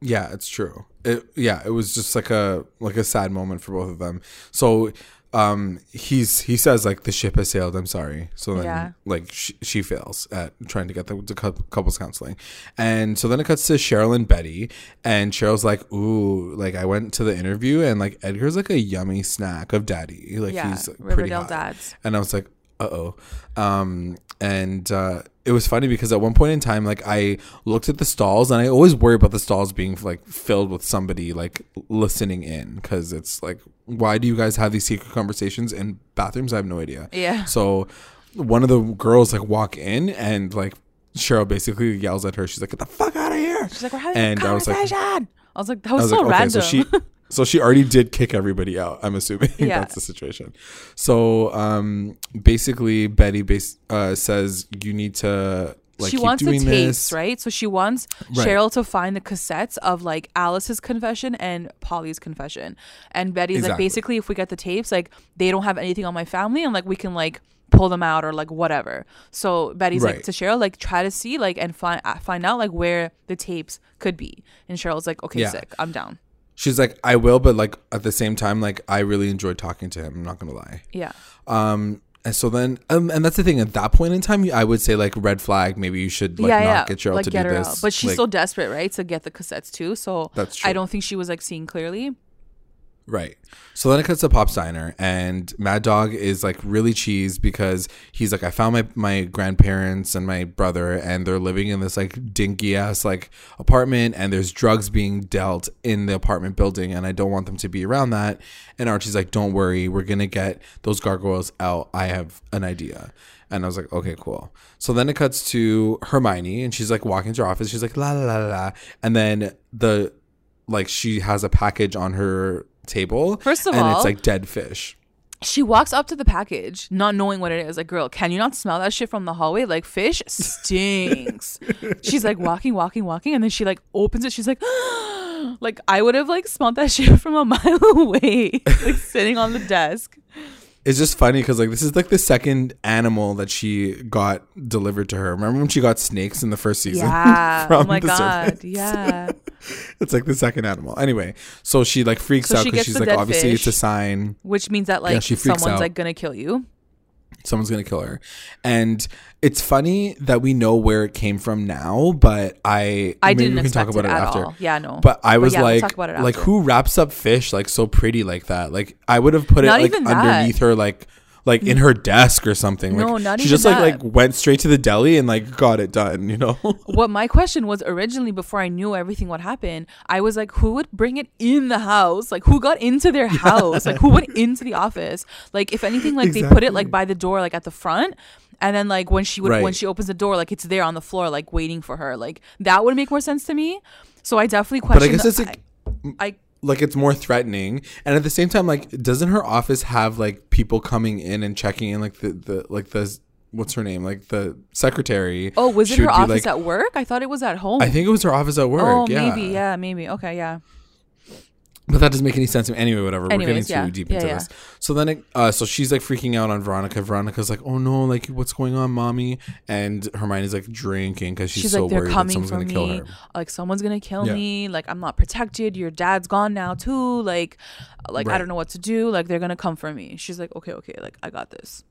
[SPEAKER 1] Yeah, it's true. It yeah, it was just like a like a sad moment for both of them. So um he's he says like the ship has sailed i'm sorry so then
[SPEAKER 2] Yeah.
[SPEAKER 1] like she, she fails at trying to get the, the couples counseling and so then it cuts to cheryl and betty and cheryl's like ooh like i went to the interview and like edgar's like a yummy snack of daddy like
[SPEAKER 2] yeah,
[SPEAKER 1] he's pretty
[SPEAKER 2] Riverdale
[SPEAKER 1] hot.
[SPEAKER 2] dads.
[SPEAKER 1] and I was like, uh oh. Um, and uh, it was funny because at one point in time, like I looked at the stalls, and I always worry about the stalls being like filled with somebody like listening in because it's like, why do you guys have these secret conversations in bathrooms? I have no idea.
[SPEAKER 2] Yeah.
[SPEAKER 1] So one of the girls like walk in and like Cheryl basically yells at her. She's like, "Get the fuck out of here!"
[SPEAKER 2] She's like, we're having
[SPEAKER 1] And
[SPEAKER 2] a
[SPEAKER 1] I was like-
[SPEAKER 2] conversation. I was like, that was,
[SPEAKER 1] was
[SPEAKER 2] so
[SPEAKER 1] like, okay,
[SPEAKER 2] random.
[SPEAKER 1] so she so she already did kick everybody out. I'm assuming
[SPEAKER 2] Yeah.
[SPEAKER 1] that's the situation. So um, basically, Betty bas- uh, says you need to like
[SPEAKER 2] she wants the tapes,
[SPEAKER 1] this.
[SPEAKER 2] right? So she wants
[SPEAKER 1] Right.
[SPEAKER 2] Cheryl to find the cassettes of like Alice's confession and Polly's confession. And Betty's like, basically, if we get the tapes, like they don't have anything on my family, and like we can like pull them out or like whatever. So Betty's like to Cheryl, like try to see like and find find out like where the tapes could be. And Cheryl's like, okay,
[SPEAKER 1] Yeah.
[SPEAKER 2] sick, I'm down.
[SPEAKER 1] She's like, I will, but like at the same time, like I really enjoyed talking to him. I'm not gonna lie.
[SPEAKER 2] Yeah.
[SPEAKER 1] Um, and so then, um, and that's the thing. At that point in time, I would say like red flag. Maybe you should like
[SPEAKER 2] yeah,
[SPEAKER 1] not
[SPEAKER 2] yeah.
[SPEAKER 1] get Cheryl
[SPEAKER 2] like
[SPEAKER 1] to
[SPEAKER 2] get
[SPEAKER 1] do
[SPEAKER 2] her
[SPEAKER 1] this.
[SPEAKER 2] out. But she's
[SPEAKER 1] Like,
[SPEAKER 2] so desperate, right, to get the cassettes too. So
[SPEAKER 1] That's true.
[SPEAKER 2] I don't think she was like seeing clearly.
[SPEAKER 1] Right. So then it cuts to Pop's Diner, and Mad Dog is like really cheesed because he's like, I found my, my grandparents and my brother, and they're living in this like dinky ass like apartment, and there's drugs being dealt in the apartment building, and I don't want them to be around that. And Archie's like, Don't worry, we're gonna get those gargoyles out. I have an idea. And I was like, okay, cool. So then it cuts to Hermione, and she's like walking to her office. She's like, la la la, la. and then the like she has a package on her table.
[SPEAKER 2] First of
[SPEAKER 1] and
[SPEAKER 2] all-
[SPEAKER 1] it's like dead fish.
[SPEAKER 2] She walks up to the package, not knowing what it is. Like, girl, can you not smell that shit from the hallway? Like, fish stinks. she's like walking, walking, walking, and then she like opens it. She's like, like I would have like smelled that shit from a mile away, like sitting on the desk.
[SPEAKER 1] It's just funny because like this is like the second animal that she got delivered to her. Remember when she got snakes in the first season?
[SPEAKER 2] Yeah. oh my god. Yeah.
[SPEAKER 1] it's like the second animal. Anyway, so she like freaks
[SPEAKER 2] So
[SPEAKER 1] out because
[SPEAKER 2] gets
[SPEAKER 1] she's like, obviously it's a sign
[SPEAKER 2] Which means that like
[SPEAKER 1] she freaks
[SPEAKER 2] someone's
[SPEAKER 1] out.
[SPEAKER 2] like gonna kill you.
[SPEAKER 1] someone's gonna kill her. And it's funny that we know where it came from now, but I
[SPEAKER 2] I
[SPEAKER 1] maybe
[SPEAKER 2] didn't
[SPEAKER 1] we can talk about
[SPEAKER 2] it,
[SPEAKER 1] it, after.
[SPEAKER 2] all. Yeah, no.
[SPEAKER 1] But I was
[SPEAKER 2] yeah, we'll
[SPEAKER 1] like,
[SPEAKER 2] it
[SPEAKER 1] like who wraps up fish like so pretty like that? Like I would have put
[SPEAKER 2] Not
[SPEAKER 1] it like underneath her, like like in mm. her desk or something.
[SPEAKER 2] No,
[SPEAKER 1] like,
[SPEAKER 2] not
[SPEAKER 1] she
[SPEAKER 2] even
[SPEAKER 1] just like
[SPEAKER 2] that.
[SPEAKER 1] like went straight to the deli and like got it done. You know?
[SPEAKER 2] what my question was originally before I knew everything what happened, I was like, who would bring it in the house? Like who got into their house? Like who went into the office? Like if anything, like they put it like by the door, like at the front. And then like when she would when she opens the door, like it's there on the floor, like waiting for her. Like that would make more sense to me. So I definitely question.
[SPEAKER 1] but I
[SPEAKER 2] questioned.
[SPEAKER 1] guess it's like.
[SPEAKER 2] I, I
[SPEAKER 1] like it's more threatening and at the same time like doesn't her office have like people coming in and checking in like the, the like the what's her name like the secretary
[SPEAKER 2] oh was it her office
[SPEAKER 1] like-
[SPEAKER 2] at work? I thought it was at home.
[SPEAKER 1] i think it was her office at work
[SPEAKER 2] Oh,
[SPEAKER 1] yeah
[SPEAKER 2] maybe, yeah, maybe. Okay, yeah.
[SPEAKER 1] But that doesn't make any sense anyway whatever we're
[SPEAKER 2] Anyways,
[SPEAKER 1] getting too
[SPEAKER 2] yeah.
[SPEAKER 1] deep
[SPEAKER 2] Yeah,
[SPEAKER 1] into
[SPEAKER 2] yeah.
[SPEAKER 1] this so then it, uh so she's like freaking out on veronica veronica's like oh no like what's going on mommy and hermione's like drinking because she's,
[SPEAKER 2] She's
[SPEAKER 1] so
[SPEAKER 2] like,
[SPEAKER 1] worried that someone's gonna kill
[SPEAKER 2] me.
[SPEAKER 1] her
[SPEAKER 2] Like someone's gonna kill me. Like I'm not protected. Your dad's gone now too. Like, like I don't know what to do. Like they're gonna come for me. She's like, okay, okay. Like I got this.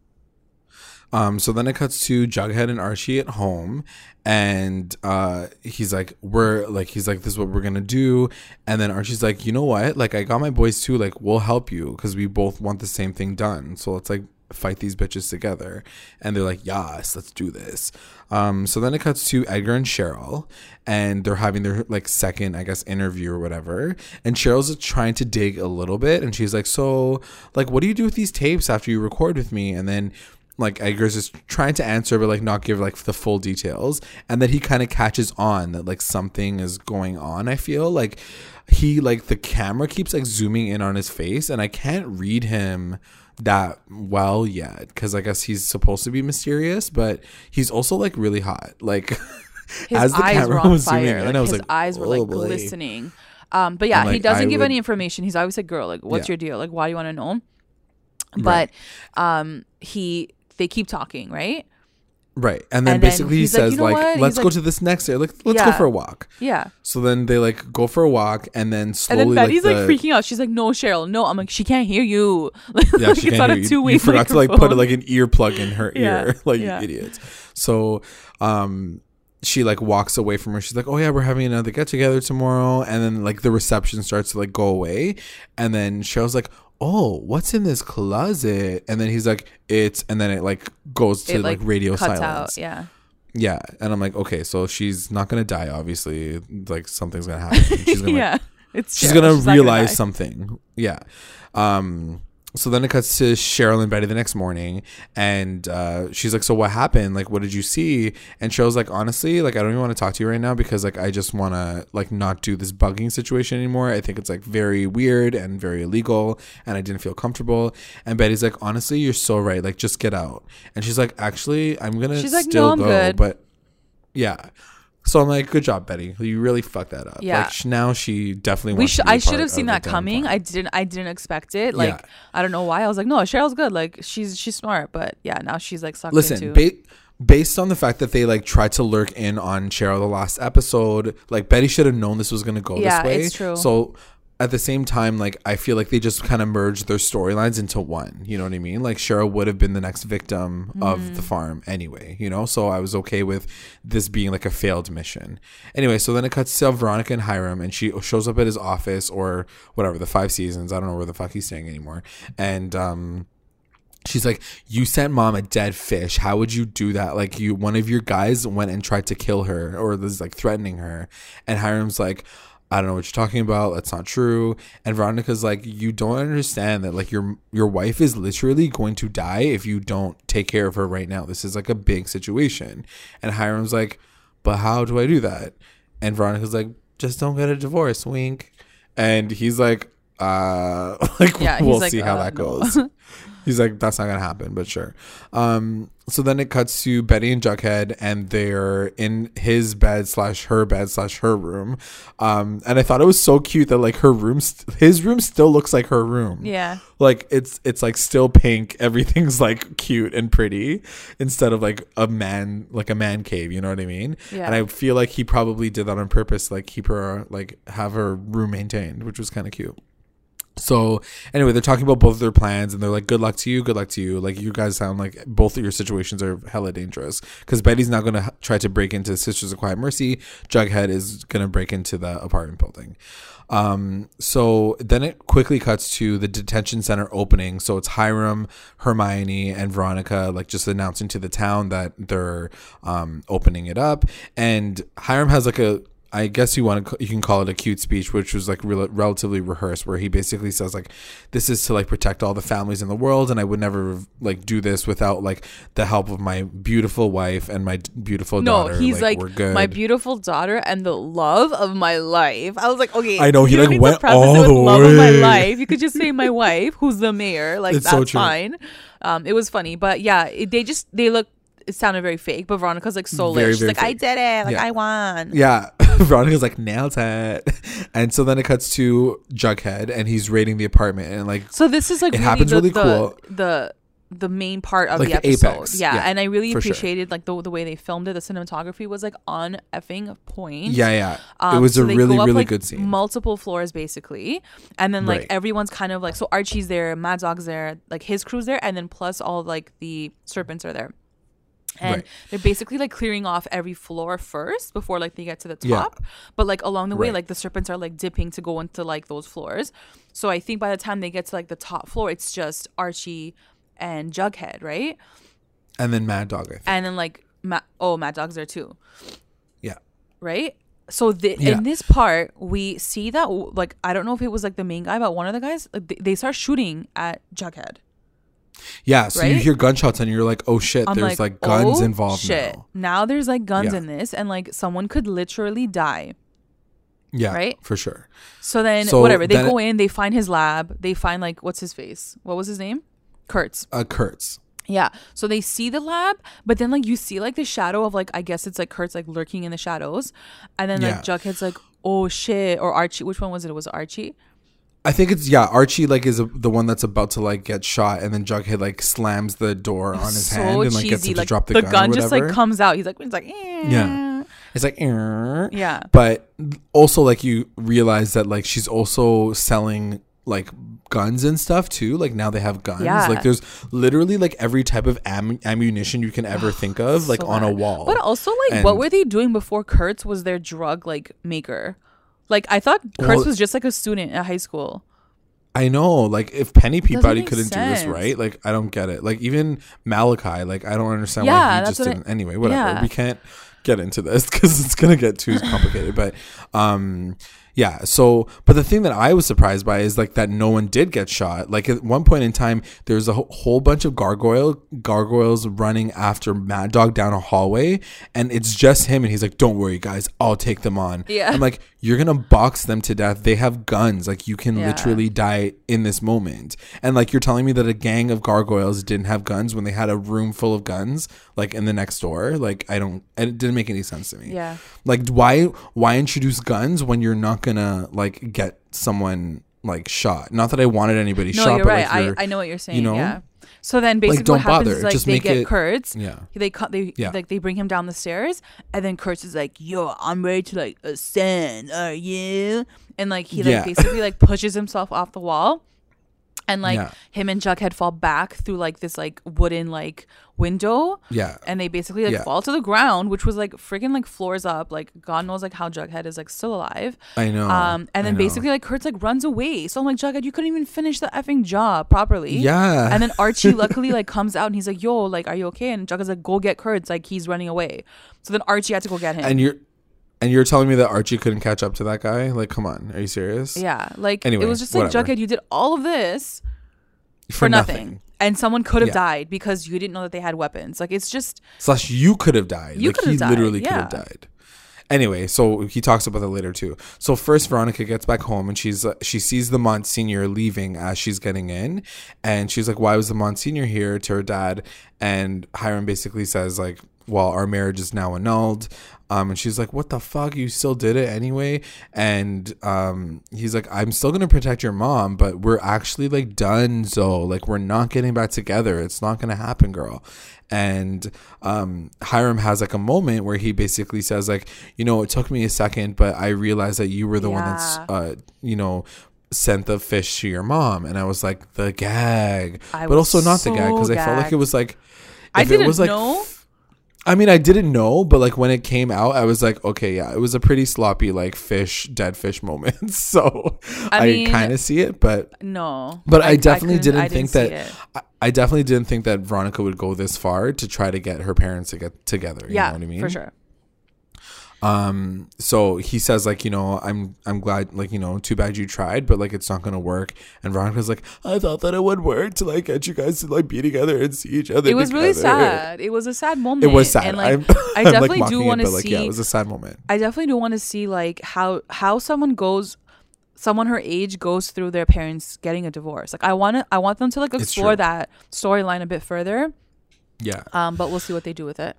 [SPEAKER 1] Um, so then it cuts to Jughead and Archie at home, and uh, he's like, "We're like, he's like, this is what we're gonna do." And then Archie's like, "You know what? Like, I got my boys too. Like, we'll help you because we both want the same thing done. So let's like fight these bitches together." And they're like, "Yes, let's do this." Um, so then it cuts to Edgar and Cheryl, and they're having their like second, I guess, interview or whatever. And Cheryl's trying to dig a little bit, and she's like, "So, like, what do you do with these tapes after you record with me?" And then like Edgar's just trying to answer but like not give like the full details and then he kind of catches on that like something is going on I feel like he like the camera keeps like zooming in on his face and I can't read him that well yet because I guess he's supposed to be mysterious but he's also like really hot like
[SPEAKER 2] His
[SPEAKER 1] as the
[SPEAKER 2] eyes were
[SPEAKER 1] camera
[SPEAKER 2] on
[SPEAKER 1] was zooming
[SPEAKER 2] fire.
[SPEAKER 1] in
[SPEAKER 2] Like
[SPEAKER 1] I was
[SPEAKER 2] his
[SPEAKER 1] like
[SPEAKER 2] eyes were
[SPEAKER 1] "Oh,
[SPEAKER 2] like
[SPEAKER 1] boy."
[SPEAKER 2] glistening. Um, but yeah,
[SPEAKER 1] And,
[SPEAKER 2] he doesn't
[SPEAKER 1] I
[SPEAKER 2] give
[SPEAKER 1] would-
[SPEAKER 2] any information. He's always like, "Girl, like, what's
[SPEAKER 1] Yeah.
[SPEAKER 2] your deal? Like, why do you want to know?" But
[SPEAKER 1] Right.
[SPEAKER 2] um, he they keep talking, right?
[SPEAKER 1] right and then
[SPEAKER 2] And then
[SPEAKER 1] basically he
[SPEAKER 2] he's like,
[SPEAKER 1] says
[SPEAKER 2] "You know
[SPEAKER 1] like, let's go to this next area like let's go for a walk
[SPEAKER 2] Yeah.
[SPEAKER 1] so then they like go for a walk and then
[SPEAKER 2] And
[SPEAKER 1] slowly
[SPEAKER 2] then Betty's like,
[SPEAKER 1] the,
[SPEAKER 2] freaking out. She's like, "No, Cheryl, no." I'm like, "She can't hear you."
[SPEAKER 1] Yeah,
[SPEAKER 2] like,
[SPEAKER 1] she
[SPEAKER 2] it's
[SPEAKER 1] can't
[SPEAKER 2] on
[SPEAKER 1] hear
[SPEAKER 2] a
[SPEAKER 1] you.
[SPEAKER 2] two-way
[SPEAKER 1] You forgot to like put like an earplug in her
[SPEAKER 2] Yeah,
[SPEAKER 1] ear, like
[SPEAKER 2] yeah.
[SPEAKER 1] you idiots. So, um, she like walks away from her. She's like, "Oh yeah, we're having another get together tomorrow," and then like the reception starts to like go away, and then Cheryl's like. "Oh, what's in this closet?" And then he's like, "It's," and then it like goes to
[SPEAKER 2] It
[SPEAKER 1] like, radio silence.
[SPEAKER 2] out. Yeah.
[SPEAKER 1] Yeah, and I'm like, okay, so she's not gonna die. Obviously, like something's gonna happen. She's gonna,
[SPEAKER 2] yeah. It's
[SPEAKER 1] she's gonna
[SPEAKER 2] not
[SPEAKER 1] realize something. Yeah. Um. So then it cuts to Cheryl and Betty the next morning, and uh, she's like, "So what happened? Like, what did you see?" And Cheryl's like, "Honestly, like, I don't even want to talk to you right now because like I just want to like not do this bugging situation anymore. I think it's like very weird and very illegal, and I didn't feel comfortable." And Betty's like, "Honestly, you're so right. Like, just get out." And she's like, "Actually, I'm gonna
[SPEAKER 2] She's like,
[SPEAKER 1] still
[SPEAKER 2] "No, I'm
[SPEAKER 1] go,
[SPEAKER 2] good."
[SPEAKER 1] but yeah." So I'm like, good job, Betty. You really fucked that up.
[SPEAKER 2] Yeah.
[SPEAKER 1] Like sh- now she definitely
[SPEAKER 2] We
[SPEAKER 1] wants.
[SPEAKER 2] should.
[SPEAKER 1] to be a
[SPEAKER 2] I should have seen that coming. I didn't. I didn't expect it. Like
[SPEAKER 1] Yeah.
[SPEAKER 2] I don't know why. I was like, no, Cheryl's good. Like she's she's smart. But yeah, now she's like sucked
[SPEAKER 1] Listen,
[SPEAKER 2] into.
[SPEAKER 1] ba- based on the fact that they like tried to lurk in on Cheryl the last episode, like Betty should have known this was gonna go
[SPEAKER 2] Yeah,
[SPEAKER 1] this way.
[SPEAKER 2] it's true.
[SPEAKER 1] So at the same time, like I feel like they just kind of merged their storylines into one. You know what I mean? Like Cheryl would have been the next victim of
[SPEAKER 2] Mm.
[SPEAKER 1] the farm anyway. You know, so I was okay with this being like a failed mission. Anyway, so then it cuts to Veronica and Hiram, and she shows up at his office or whatever the five seasons. I don't know where the fuck he's staying anymore, and um. She's like, you sent mom a dead fish. How would you do that? Like, you, one of your guys went and tried to kill her, or was like threatening her. And Hiram's like, I don't know what you're talking about. That's not true. And Veronica's like, you don't understand that like your your wife is literally going to die if you don't take care of her right now. This is like a big situation. And Hiram's like, but how do I do that? And Veronica's like, just don't get a divorce, wink. And he's like, uh, like
[SPEAKER 2] Yeah,
[SPEAKER 1] we'll
[SPEAKER 2] like,
[SPEAKER 1] see how
[SPEAKER 2] uh,
[SPEAKER 1] that
[SPEAKER 2] no.
[SPEAKER 1] goes. He's like, that's not gonna happen, but sure. Um, so then it cuts to Betty and Jughead, and they're in his bed slash her bed slash her room. Um, and I thought it was so cute that like her room, st- his room still looks like her room.
[SPEAKER 2] yeah.
[SPEAKER 1] Like it's it's like still pink. Everything's like cute and pretty instead of like a man like a man cave. You know what I mean?
[SPEAKER 2] Yeah.
[SPEAKER 1] And I feel like he probably did that on purpose, like keep her like have her room maintained, which was kind of cute. So anyway, they're talking about both of their plans, and they're like, "Good luck to you, good luck to you." Like you guys sound like both of your situations are hella dangerous because Betty's not going to try to break into Sisters of Quiet Mercy. Jughead is to break into the apartment building. Um, so then it quickly cuts to the detention center opening. So it's Hiram, Hermione, and Veronica like just announcing to the town that they're um, opening it up. And Hiram has like a I guess you want to you can call it a cute speech, which was like rel- relatively rehearsed, where he basically says like, "This is to like protect all the families in the world, and I would never like do this without like the help of my beautiful wife and my beautiful
[SPEAKER 2] No,
[SPEAKER 1] daughter.
[SPEAKER 2] No, he's like,
[SPEAKER 1] we're good."
[SPEAKER 2] my beautiful daughter and the love of my life. I was like, okay,
[SPEAKER 1] I know, he,
[SPEAKER 2] you don't
[SPEAKER 1] like,
[SPEAKER 2] need
[SPEAKER 1] went
[SPEAKER 2] preface
[SPEAKER 1] all
[SPEAKER 2] it with
[SPEAKER 1] the
[SPEAKER 2] love of my life. You could just say my wife, who's the mayor. Like
[SPEAKER 1] It's so
[SPEAKER 2] that's
[SPEAKER 1] true.
[SPEAKER 2] fine. Um, it was funny, but yeah, it, they just they look. It sounded very fake, but Veronica's like so
[SPEAKER 1] Very,
[SPEAKER 2] lit. She's
[SPEAKER 1] very
[SPEAKER 2] like, I did it. Like
[SPEAKER 1] Yeah.
[SPEAKER 2] I won.
[SPEAKER 1] Yeah, Veronica's like nailed it, and so then it cuts to Jughead, and he's raiding the apartment, and like
[SPEAKER 2] So this is like
[SPEAKER 1] It
[SPEAKER 2] really
[SPEAKER 1] happens
[SPEAKER 2] the,
[SPEAKER 1] really
[SPEAKER 2] the,
[SPEAKER 1] cool.
[SPEAKER 2] the the main part of
[SPEAKER 1] Like
[SPEAKER 2] the
[SPEAKER 1] the
[SPEAKER 2] episode.
[SPEAKER 1] apex.
[SPEAKER 2] Yeah,
[SPEAKER 1] Yeah,
[SPEAKER 2] and I really
[SPEAKER 1] for sure.
[SPEAKER 2] appreciated like the the way they filmed it. The cinematography was like on effing point.
[SPEAKER 1] yeah, yeah,
[SPEAKER 2] Um,
[SPEAKER 1] it was
[SPEAKER 2] so
[SPEAKER 1] a really
[SPEAKER 2] up,
[SPEAKER 1] really
[SPEAKER 2] like,
[SPEAKER 1] good scene.
[SPEAKER 2] Multiple floors basically, and then like
[SPEAKER 1] Right.
[SPEAKER 2] everyone's kind of like so Archie's there, Mad Dog's there, like his crew's there, and then plus all like the serpents are there. And
[SPEAKER 1] Right.
[SPEAKER 2] they're basically like clearing off every floor first before like they get to the
[SPEAKER 1] Yeah.
[SPEAKER 2] top. But like along the way,
[SPEAKER 1] Right.
[SPEAKER 2] like the serpents are like dipping to go into like those floors. So I think by the time they get to like the top floor, it's just Archie and Jughead, right?
[SPEAKER 1] and then Mad Dog, I think.
[SPEAKER 2] And then like Ma- oh, Mad Dog's there too
[SPEAKER 1] yeah,
[SPEAKER 2] right? So the,
[SPEAKER 1] Yeah.
[SPEAKER 2] in this part, we see that like I don't know if it was like the main guy, but one of the guys like, they, they start shooting at Jughead.
[SPEAKER 1] Yeah. So you hear gunshots, and you're like, "Oh shit!"
[SPEAKER 2] I'm
[SPEAKER 1] there's
[SPEAKER 2] like,
[SPEAKER 1] like, guns
[SPEAKER 2] oh,
[SPEAKER 1] involved
[SPEAKER 2] shit.
[SPEAKER 1] now.
[SPEAKER 2] Now there's like guns
[SPEAKER 1] Yeah.
[SPEAKER 2] in this, and like someone could literally die.
[SPEAKER 1] Yeah,
[SPEAKER 2] Right?
[SPEAKER 1] for sure.
[SPEAKER 2] So then
[SPEAKER 1] So
[SPEAKER 2] whatever they
[SPEAKER 1] then
[SPEAKER 2] go in, they find his lab. They find like what's his face? What was his name? Kurtz.
[SPEAKER 1] Uh, Kurtz.
[SPEAKER 2] Yeah. So they see the lab, but then like you see like the shadow of like I guess it's like Kurtz like lurking in the shadows, and then like
[SPEAKER 1] Yeah.
[SPEAKER 2] Jughead's like oh shit or Archie. Which one was it? It was Archie.
[SPEAKER 1] I think it's yeah. Archie like is a, the one that's about to like get shot, and then Jughead like slams the door on his hand and like gets him to
[SPEAKER 2] like
[SPEAKER 1] drop the, gun.
[SPEAKER 2] the
[SPEAKER 1] gun.
[SPEAKER 2] gun just like comes out. He's like, he's like, eh.
[SPEAKER 1] Yeah. It's like, "Er."
[SPEAKER 2] yeah,
[SPEAKER 1] but also like you realize that like she's also selling like guns and stuff too. Like now they have guns.
[SPEAKER 2] Yeah.
[SPEAKER 1] Like there's literally like every type of am- ammunition you can ever think of, like
[SPEAKER 2] So
[SPEAKER 1] on a wall.
[SPEAKER 2] But also, like, what were they doing before Kurtz was their drug like maker? Like, I thought Chris
[SPEAKER 1] Well-
[SPEAKER 2] was just like a student at high school.
[SPEAKER 1] I know, like if Penny Peabody couldn't do this right, like I don't get it. Like even Malachi, like I don't understand why he just
[SPEAKER 2] what
[SPEAKER 1] didn't. anyway, whatever.
[SPEAKER 2] yeah.
[SPEAKER 1] We can't get into this because it's gonna get too complicated. But um, yeah. So, but the thing that I was surprised by is like that no one did get shot. Like at one point in time, there's a whole bunch of gargoyle gargoyles running after Mad Dog down a hallway, and it's just him, and he's like, "Don't worry, guys, I'll take them on."
[SPEAKER 2] Yeah.
[SPEAKER 1] I'm like, "You're gonna box them to death. They have guns. Like you can
[SPEAKER 2] Yeah.
[SPEAKER 1] literally die in this moment." And like you're telling me that a gang of gargoyles didn't have guns when they had a room full of guns, like in the next door. Like I don't. It didn't make any sense to me.
[SPEAKER 2] Yeah.
[SPEAKER 1] Like why why introduce guns when you're not gonna like get someone like shot? Not that I wanted anybody
[SPEAKER 2] No,
[SPEAKER 1] shot,
[SPEAKER 2] you're
[SPEAKER 1] but
[SPEAKER 2] right.
[SPEAKER 1] like you're,
[SPEAKER 2] I, I know what you're saying.
[SPEAKER 1] You know?
[SPEAKER 2] Yeah. So then basically
[SPEAKER 1] don't
[SPEAKER 2] what happens
[SPEAKER 1] bother.
[SPEAKER 2] is like
[SPEAKER 1] Just
[SPEAKER 2] they get
[SPEAKER 1] it-
[SPEAKER 2] Kurtz.
[SPEAKER 1] yeah.
[SPEAKER 2] They cut. They
[SPEAKER 1] Yeah.
[SPEAKER 2] like they bring him down the stairs, and then Kurtz is like, "Yo, I'm ready to like ascend. Are you?" And like he like
[SPEAKER 1] Yeah.
[SPEAKER 2] basically like pushes himself off the wall, and like
[SPEAKER 1] Yeah.
[SPEAKER 2] him and Jughead fall back through like this like wooden like window.
[SPEAKER 1] Yeah.
[SPEAKER 2] And they basically like
[SPEAKER 1] Yeah.
[SPEAKER 2] fall to the ground, which was like freaking like floors up. Like God knows like how Jughead is like still alive.
[SPEAKER 1] I know.
[SPEAKER 2] Um, and then basically like Kurtz like runs away. So I'm like, Jughead, you couldn't even finish the effing job properly.
[SPEAKER 1] Yeah.
[SPEAKER 2] And then Archie luckily like comes out and he's like, "Yo, like, are you okay?" And Jughead's like, "Go get Kurtz." Like he's running away. So then Archie had to go get him.
[SPEAKER 1] and you're and you're telling me that Archie couldn't catch up to that guy? Like, come on, are you serious?
[SPEAKER 2] yeah, like
[SPEAKER 1] Anyway,
[SPEAKER 2] it was just like
[SPEAKER 1] whatever.
[SPEAKER 2] Jughead, you did all of this
[SPEAKER 1] For,
[SPEAKER 2] for,
[SPEAKER 1] nothing.
[SPEAKER 2] nothing. And someone could have
[SPEAKER 1] Yeah.
[SPEAKER 2] died because you didn't know that they had weapons. Like it's just
[SPEAKER 1] Slash, you could have died.
[SPEAKER 2] You
[SPEAKER 1] like,
[SPEAKER 2] could have
[SPEAKER 1] he
[SPEAKER 2] died,
[SPEAKER 1] literally could have died. Anyway, so he talks about that later too. So first, Veronica gets back home and she's uh, she sees the Monsignor leaving as she's getting in, and she's like, "Why was the Monsignor here?" To her dad, and Hiram basically says like, "Well, our marriage is now annulled." Um, and she's like, "What the fuck? You still did it anyway?" And um, he's like, "I'm still gonna protect your mom, but we're actually like done. So like, we're not getting back together. It's not gonna happen, girl." And um, Hiram has like a moment where he basically says like, "You know, it took me a second, but I realized that you were the one that's, uh, you know." Sent the fish to your mom, and I was like the gag,
[SPEAKER 2] I
[SPEAKER 1] but also not the gag because I felt like it was like
[SPEAKER 2] I didn't
[SPEAKER 1] it was like
[SPEAKER 2] know.
[SPEAKER 1] I mean, I didn't know, but like when it came out, I was like, okay, yeah, it was a pretty sloppy like fish, dead fish moment. so I,
[SPEAKER 2] I
[SPEAKER 1] kind of see it, but
[SPEAKER 2] No,
[SPEAKER 1] but I, definitely
[SPEAKER 2] couldn't-
[SPEAKER 1] didn't think that. I, I definitely didn't think that Veronica would go this far to try to get her parents to get together. You
[SPEAKER 2] Yeah,
[SPEAKER 1] know what I mean?
[SPEAKER 2] for sure.
[SPEAKER 1] Um, so he says like, you know, I'm I'm glad like, you know, too bad you tried, but like it's not gonna work. And Veronica's like, I thought that it would work to like get you guys to like be together and see each other.
[SPEAKER 2] It was really sad. It was a sad moment.
[SPEAKER 1] It was sad.
[SPEAKER 2] And like,
[SPEAKER 1] I'm,
[SPEAKER 2] I
[SPEAKER 1] I'm, like,
[SPEAKER 2] definitely do want to
[SPEAKER 1] like,
[SPEAKER 2] see.
[SPEAKER 1] Yeah, it was a sad moment.
[SPEAKER 2] I definitely do want to see like how how someone goes someone her age goes through their parents getting a divorce. Like I want to I want them to like explore that storyline a bit further.
[SPEAKER 1] Yeah.
[SPEAKER 2] Um but we'll see what they do with it.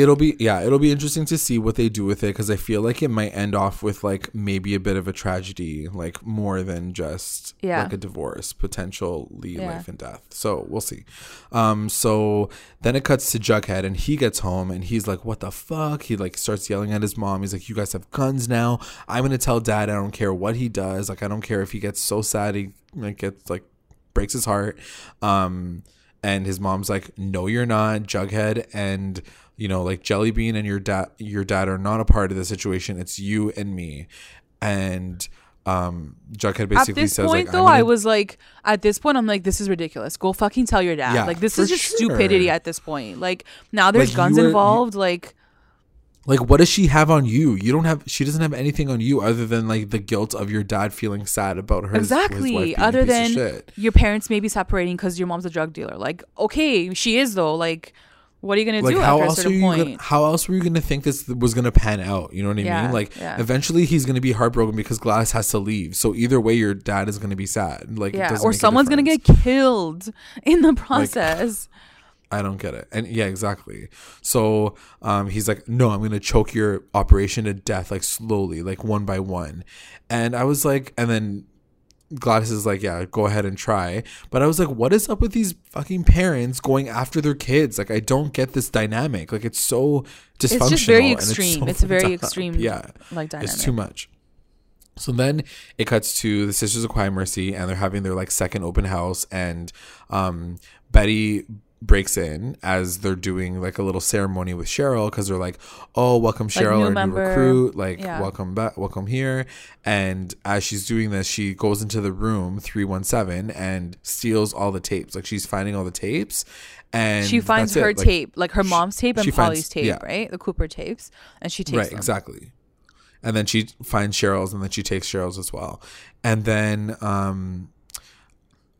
[SPEAKER 1] It'll be yeah, it'll be interesting to see what they do with it because I feel like it might end off with like maybe a bit of a tragedy, like more than just
[SPEAKER 2] Yeah.
[SPEAKER 1] like a divorce, potentially
[SPEAKER 2] Yeah.
[SPEAKER 1] life and death. So we'll see. Um, so then it cuts to Jughead and he gets home and he's like, "What the fuck?" He like starts yelling at his mom. He's like, "You guys have guns now. I'm gonna tell Dad. I don't care what he does. Like I don't care if he gets so sad he like gets like breaks his heart." Um, and his mom's like, "No, you're not, Jughead." And you know, like Jellybean and your dad, your dad are not a part of the situation. It's you and me. And um, Jughead
[SPEAKER 2] At
[SPEAKER 1] basically
[SPEAKER 2] this
[SPEAKER 1] says,
[SPEAKER 2] point
[SPEAKER 1] like,
[SPEAKER 2] though,
[SPEAKER 1] I'm
[SPEAKER 2] I was like at this point I'm like this is ridiculous. Go fucking tell your dad.
[SPEAKER 1] Yeah,
[SPEAKER 2] like this is just
[SPEAKER 1] sure.
[SPEAKER 2] stupidity at this point. Like now there's
[SPEAKER 1] Like,
[SPEAKER 2] guns
[SPEAKER 1] were-
[SPEAKER 2] involved like
[SPEAKER 1] like, what does she have on you? You don't have. She doesn't have anything on you other than like the guilt of your dad feeling sad about her.
[SPEAKER 2] exactly other than your parents maybe separating cuz your mom's a drug dealer. Like okay, she is though. Like what are you going to
[SPEAKER 1] like
[SPEAKER 2] do
[SPEAKER 1] how else are you
[SPEAKER 2] point?
[SPEAKER 1] gonna, how else were you gonna think this was gonna pan out you know what i
[SPEAKER 2] Yeah,
[SPEAKER 1] mean like
[SPEAKER 2] yeah.
[SPEAKER 1] eventually he's gonna be heartbroken because Gladys has to leave so either way your dad is gonna be sad like
[SPEAKER 2] yeah,
[SPEAKER 1] doesn't
[SPEAKER 2] or someone's going to get killed in the process.
[SPEAKER 1] I don't get it. And yeah, exactly. So um, he's like, no, I'm going to choke your operation to death, like slowly, like one by one. And I was like, and then Gladys is like, yeah, go ahead and try. But I was like, what is up with these fucking parents going after their kids? Like, I don't get this dynamic. Like, it's so dysfunctional.
[SPEAKER 2] it's just very extreme.
[SPEAKER 1] so
[SPEAKER 2] It's, very extreme
[SPEAKER 1] Yeah.
[SPEAKER 2] like dynamic.
[SPEAKER 1] It's too much. So then it cuts to the Sisters of Quiet Mercy, and they're having their like second open house, and um, Betty breaks in as they're doing like a little ceremony with Cheryl because they're like, "Oh, welcome Cheryl,
[SPEAKER 2] new
[SPEAKER 1] our new recruit. Like,
[SPEAKER 2] Yeah.
[SPEAKER 1] welcome back, welcome here." And as she's doing this, she goes into the room three one seven and steals all the tapes. Like she's finding all the tapes, and
[SPEAKER 2] she finds her
[SPEAKER 1] Like,
[SPEAKER 2] tape, like her mom's tape and
[SPEAKER 1] she finds-
[SPEAKER 2] Polly's tape,
[SPEAKER 1] yeah.
[SPEAKER 2] right? The Cooper tapes, and she takes
[SPEAKER 1] right
[SPEAKER 2] them.
[SPEAKER 1] exactly and then she finds cheryl's and then she takes cheryl's as well and then um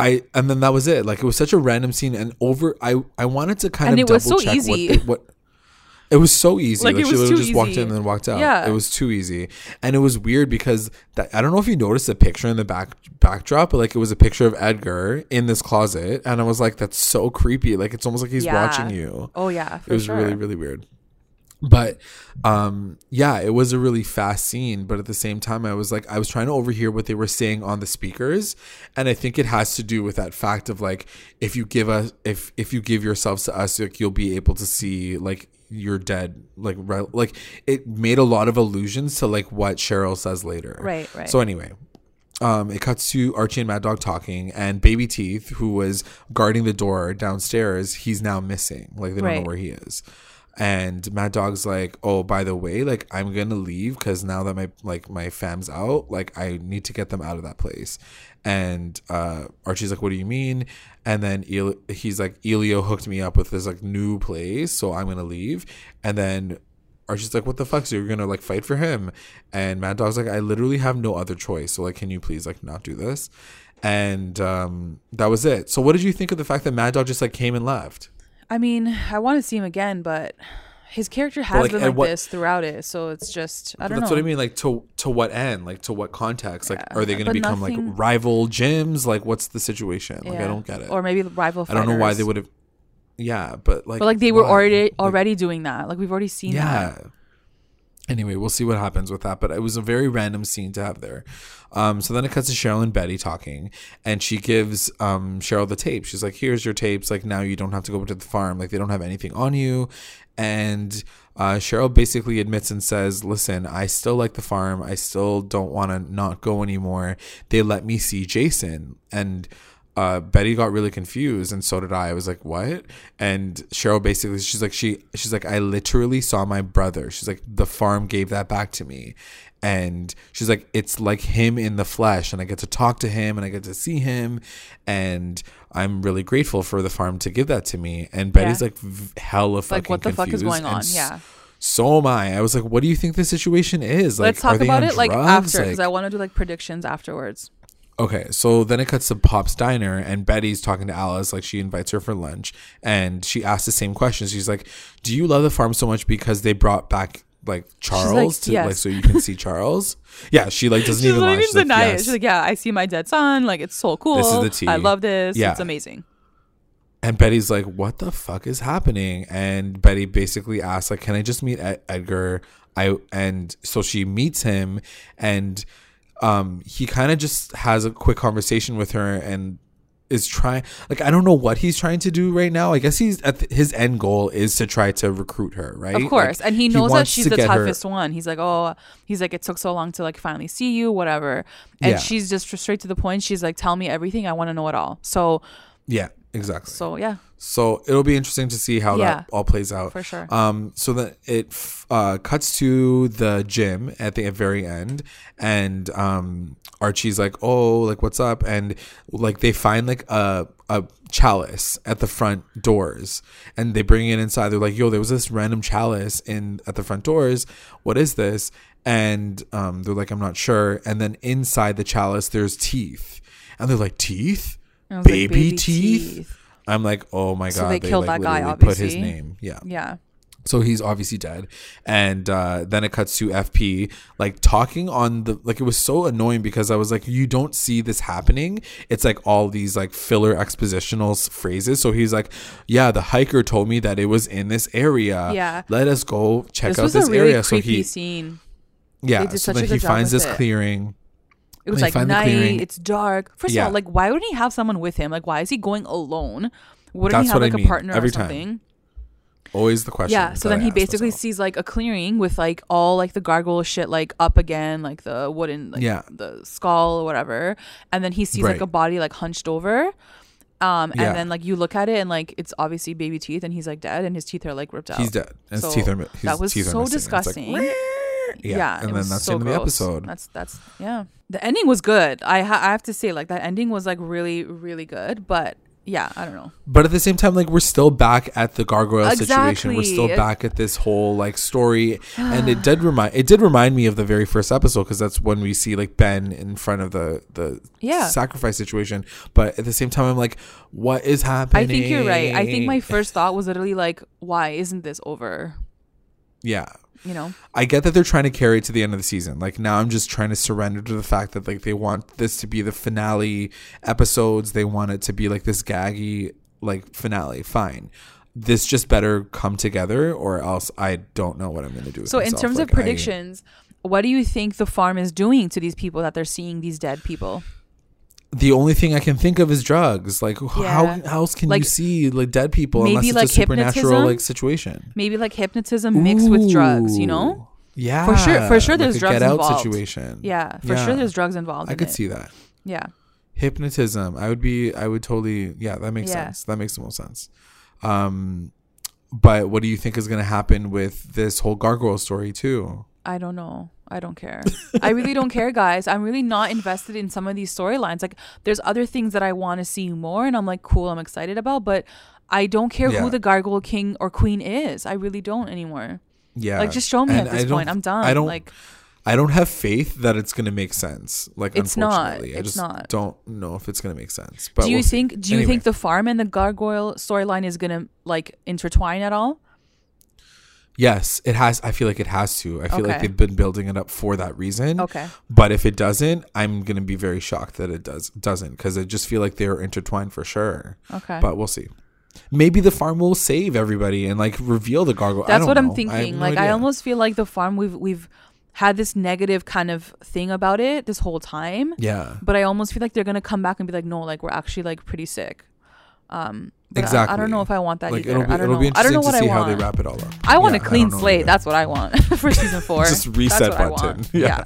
[SPEAKER 1] i and then that was it like it was such a random scene and over i i wanted to kind
[SPEAKER 2] And
[SPEAKER 1] of
[SPEAKER 2] it was
[SPEAKER 1] double
[SPEAKER 2] so
[SPEAKER 1] check
[SPEAKER 2] easy.
[SPEAKER 1] what, they, what it was so easy
[SPEAKER 2] Like,
[SPEAKER 1] like, she literally just walked in and then walked out
[SPEAKER 2] Yeah.
[SPEAKER 1] it was too easy and it was weird because that i don't know if you noticed the picture in the back backdrop but like it was a picture of edgar in this closet and i was like that's so creepy like it's almost like he's
[SPEAKER 2] Yeah.
[SPEAKER 1] watching you
[SPEAKER 2] Oh yeah,
[SPEAKER 1] it was
[SPEAKER 2] sure.
[SPEAKER 1] really really weird but um yeah it was a really fast scene but at the same time i was like i was trying to overhear what they were saying on the speakers and i think it has to do with that fact of like if you give us if if you give yourselves to us like you'll be able to see like you're dead like right like it made a lot of allusions to like what cheryl says later
[SPEAKER 2] Right, right.
[SPEAKER 1] so anyway um, it cuts to Archie and Mad Dog talking, and Baby Teeth, who was guarding the door downstairs, he's now missing. Like they don't
[SPEAKER 2] Right.
[SPEAKER 1] know where he is. And Mad Dog's like, "Oh, by the way, like I'm gonna leave because now that my like my fam's out, like I need to get them out of that place." And uh, Archie's like, "What do you mean?" And then El- he's like, "Elio hooked me up with this like new place, so I'm gonna leave." And then Archie's like, what the fuck? So you're gonna like fight for him? And Mad Dog's like, I literally have no other choice. So like, can you please like not do this? And um, that was it. So what did you think of the fact that Mad Dog just like came and left?
[SPEAKER 2] I mean, I want to see him again, but his character has
[SPEAKER 1] like,
[SPEAKER 2] been like
[SPEAKER 1] what-
[SPEAKER 2] this throughout it. So it's just I don't
[SPEAKER 1] That's
[SPEAKER 2] know.
[SPEAKER 1] what I mean. Like to to what end? Like to what context? Like
[SPEAKER 2] Yeah,
[SPEAKER 1] are they gonna become
[SPEAKER 2] nothing-
[SPEAKER 1] like rival gyms? Like what's the situation? Like I don't get it.
[SPEAKER 2] Or maybe rival.
[SPEAKER 1] I don't know why they would have. Yeah, but like.
[SPEAKER 2] But like they were
[SPEAKER 1] why?
[SPEAKER 2] already
[SPEAKER 1] Like,
[SPEAKER 2] already doing that. Like we've already seen
[SPEAKER 1] yeah
[SPEAKER 2] that.
[SPEAKER 1] Anyway we'll see what happens with that but it was a very random scene to have there. Um, so then it cuts to cheryl and betty talking and she gives um, cheryl the tape. She's like here's your tapes. Like now you don't have to go to the farm. Like they don't have anything on you. And uh, cheryl basically admits and says listen i still like the farm. I still don't want to not go anymore. They let me see jason. And uh, Betty got really confused, and so did I. I was like, "What?" And Cheryl basically, she's like, "She, she's like, I literally saw my brother." She's like, "The farm gave that back to me," and she's like, "It's like him in the flesh, and I get to talk to him, and I get to see him, and I'm really grateful for the farm to give that to me." And Betty's
[SPEAKER 2] Yeah.
[SPEAKER 1] like, "Hella fucking
[SPEAKER 2] Like what the fuck is going on? Yeah.
[SPEAKER 1] So am I. I was like, "What do you think the situation is?" Like,
[SPEAKER 2] Let's talk about it like
[SPEAKER 1] drugs?
[SPEAKER 2] after because
[SPEAKER 1] Like-
[SPEAKER 2] I want to do like predictions afterwards.
[SPEAKER 1] Okay, so then it cuts to Pop's diner, and Betty's talking to Alice, like she invites her for lunch, and she asks the same question. She's like, "Do you love the farm so much because they brought back like Charles to like so you can see Charles?" Yeah, she like doesn't even lie. She's like, "Yes."
[SPEAKER 2] She's like, yeah, I see my dead son. Like it's so cool.
[SPEAKER 1] This is the tea.
[SPEAKER 2] I love this.
[SPEAKER 1] Yeah.
[SPEAKER 2] It's amazing.
[SPEAKER 1] And Betty's like, "What the fuck is happening?" And Betty basically asks, "Like, can I just meet Ed- Edgar?" I and so she meets him, and um, he kind of just has a quick conversation with her and is trying. Like, I don't know what he's trying to do right now. I guess he's at the, his end goal is to try to recruit her, right?
[SPEAKER 2] Of course.
[SPEAKER 1] Like,
[SPEAKER 2] and he knows that she's
[SPEAKER 1] to
[SPEAKER 2] the
[SPEAKER 1] get her-
[SPEAKER 2] toughest one. He's like, oh, he's like, it took so long to like finally see you, whatever. And
[SPEAKER 1] Yeah.
[SPEAKER 2] she's just straight to the point. She's like, tell me everything. I want to know it all. So,
[SPEAKER 1] Yeah, exactly.
[SPEAKER 2] so yeah,
[SPEAKER 1] So it'll be interesting to see how
[SPEAKER 2] Yeah.
[SPEAKER 1] that all plays out
[SPEAKER 2] for sure.
[SPEAKER 1] Um, so that it f- uh, cuts to the gym at the very end, and um, Archie's like, "Oh, like what's up?" And like they find like a a chalice at the front doors, and they bring it inside. They're like, "Yo, there was this random chalice in at the front doors. What is this?" And um, they're like, "I'm not sure." And then inside the chalice, there's teeth, and they're like, "Teeth."
[SPEAKER 2] Was like,
[SPEAKER 1] Baby, teeth? I'm like, oh my god!
[SPEAKER 2] So they killed
[SPEAKER 1] like,
[SPEAKER 2] that guy,
[SPEAKER 1] literally Put his name, yeah.
[SPEAKER 2] yeah.
[SPEAKER 1] So he's obviously dead, and uh, then it cuts to FP like talking on the like it was so annoying because I was like, you don't see this happening. It's like all these like filler expositional phrases. So he's like, yeah, the hiker told me that it was in this area.
[SPEAKER 2] Yeah.
[SPEAKER 1] let us go check
[SPEAKER 2] This
[SPEAKER 1] out this
[SPEAKER 2] really
[SPEAKER 1] area. So he
[SPEAKER 2] scene.
[SPEAKER 1] yeah, so then he finds this
[SPEAKER 2] it.
[SPEAKER 1] clearing.
[SPEAKER 2] It was like night. It's dark. First
[SPEAKER 1] Yeah.
[SPEAKER 2] of all, like, why wouldn't he have someone with him? Like, why is he going alone? Wouldn't
[SPEAKER 1] That's
[SPEAKER 2] he have
[SPEAKER 1] I
[SPEAKER 2] like
[SPEAKER 1] mean,
[SPEAKER 2] a partner
[SPEAKER 1] every
[SPEAKER 2] or
[SPEAKER 1] time.
[SPEAKER 2] something?
[SPEAKER 1] Always the question.
[SPEAKER 2] Yeah. So then
[SPEAKER 1] I
[SPEAKER 2] he basically
[SPEAKER 1] myself.
[SPEAKER 2] sees like a clearing with like all like the gargoyle shit like up again, like the wooden, like
[SPEAKER 1] Yeah.
[SPEAKER 2] the skull or whatever, and then he sees like a body like hunched over, Um, and
[SPEAKER 1] Yeah.
[SPEAKER 2] then like you look at it and like it's obviously baby teeth, and he's like dead, and his teeth are like ripped out.
[SPEAKER 1] He's dead. And his teeth are his
[SPEAKER 2] that was
[SPEAKER 1] teeth are
[SPEAKER 2] so.
[SPEAKER 1] It's like,
[SPEAKER 2] disgusting.
[SPEAKER 1] yeah.
[SPEAKER 2] it
[SPEAKER 1] and then that's
[SPEAKER 2] so
[SPEAKER 1] the end of the episode.
[SPEAKER 2] That's that's yeah. The ending was good. I ha- I have to say like that ending was like really really good. But yeah, I don't know.
[SPEAKER 1] But at the same time, like we're still back at the gargoyle situation. We're still
[SPEAKER 2] Exactly.
[SPEAKER 1] back at this whole like story, and it did remind it did remind me of the very first episode because that's when we see like Ben in front of the the
[SPEAKER 2] Yeah.
[SPEAKER 1] sacrifice situation. But at the same time, I'm like, what is happening?
[SPEAKER 2] I think you're right. I think my first thought was literally like, why isn't this over?
[SPEAKER 1] yeah.
[SPEAKER 2] You know.
[SPEAKER 1] I get that they're trying to carry it to the end of the season. Like now I'm just trying to surrender to the fact that like they want this to be the finale episodes. They want it to be like this gaggy like finale. Fine. This just better come together or else I don't know what I'm going to do. with
[SPEAKER 2] So in
[SPEAKER 1] myself.
[SPEAKER 2] terms
[SPEAKER 1] Like,
[SPEAKER 2] of
[SPEAKER 1] I-
[SPEAKER 2] predictions, what do you think the farm is doing to these people that they're seeing these dead people?
[SPEAKER 1] The only thing I can think of is drugs. Like how,
[SPEAKER 2] Yeah.
[SPEAKER 1] how else can
[SPEAKER 2] Like,
[SPEAKER 1] you see like dead people
[SPEAKER 2] maybe,
[SPEAKER 1] unless it's
[SPEAKER 2] like,
[SPEAKER 1] a supernatural
[SPEAKER 2] hypnotism?
[SPEAKER 1] like situation?
[SPEAKER 2] Maybe like hypnotism mixed with drugs, you know?
[SPEAKER 1] Yeah.
[SPEAKER 2] For sure- for sure there's drugs
[SPEAKER 1] get out
[SPEAKER 2] involved.
[SPEAKER 1] situation.
[SPEAKER 2] Yeah, for
[SPEAKER 1] Yeah.
[SPEAKER 2] sure there's drugs involved.
[SPEAKER 1] I
[SPEAKER 2] in
[SPEAKER 1] could
[SPEAKER 2] it.
[SPEAKER 1] see that.
[SPEAKER 2] Yeah.
[SPEAKER 1] hypnotism i would be i would totally yeah that makes
[SPEAKER 2] Yeah.
[SPEAKER 1] sense that makes the most sense um but what do you think is going to happen with this whole gargoyle story too
[SPEAKER 2] I don't know. I don't care. I really don't care, guys. I'm really not invested in some of these storylines. Like, there's other things that I want to see more, and I'm like, cool, I'm excited about, but I don't care
[SPEAKER 1] Yeah.
[SPEAKER 2] who the Gargoyle King or Queen is. I really don't anymore.
[SPEAKER 1] yeah
[SPEAKER 2] Like, just show me
[SPEAKER 1] And
[SPEAKER 2] at this
[SPEAKER 1] I
[SPEAKER 2] point. I'm done.
[SPEAKER 1] i don't
[SPEAKER 2] like,
[SPEAKER 1] i don't have faith that it's going to make sense like
[SPEAKER 2] It's not.
[SPEAKER 1] unfortunately i
[SPEAKER 2] It's
[SPEAKER 1] just
[SPEAKER 2] not.
[SPEAKER 1] don't know if it's going to make sense but
[SPEAKER 2] do you
[SPEAKER 1] we'll
[SPEAKER 2] think? Do you
[SPEAKER 1] Anyway.
[SPEAKER 2] think the farm and the Gargoyle storyline is gonna like intertwine at all?
[SPEAKER 1] Yes it has i feel like it has to i feel like they've been building it up for that reason
[SPEAKER 2] Okay.
[SPEAKER 1] but if it doesn't i'm going to be very shocked that it does doesn't because i just feel like they're intertwined for sure
[SPEAKER 2] Okay.
[SPEAKER 1] but we'll see. Maybe the farm will save everybody and like reveal the gargoyle. I
[SPEAKER 2] That's what
[SPEAKER 1] know.
[SPEAKER 2] I'm
[SPEAKER 1] I
[SPEAKER 2] thinking.
[SPEAKER 1] no
[SPEAKER 2] like I almost feel like the farm we've we've had this negative kind of thing about it this whole time.
[SPEAKER 1] yeah,
[SPEAKER 2] But I almost feel like they're gonna come back and be like, no, like we're actually like pretty sick. Um, but I- I, don't know if I want that
[SPEAKER 1] like
[SPEAKER 2] either.
[SPEAKER 1] it'll be
[SPEAKER 2] I don't
[SPEAKER 1] it'll
[SPEAKER 2] know.
[SPEAKER 1] be
[SPEAKER 2] I don't
[SPEAKER 1] interesting
[SPEAKER 2] know what
[SPEAKER 1] to see
[SPEAKER 2] I
[SPEAKER 1] how
[SPEAKER 2] want.
[SPEAKER 1] they wrap it all up.
[SPEAKER 2] I want
[SPEAKER 1] Yeah,
[SPEAKER 2] a clean slate.
[SPEAKER 1] either.
[SPEAKER 2] That's what I want for season four.
[SPEAKER 1] just reset
[SPEAKER 2] That's what I
[SPEAKER 1] button.
[SPEAKER 2] want.
[SPEAKER 1] Yeah.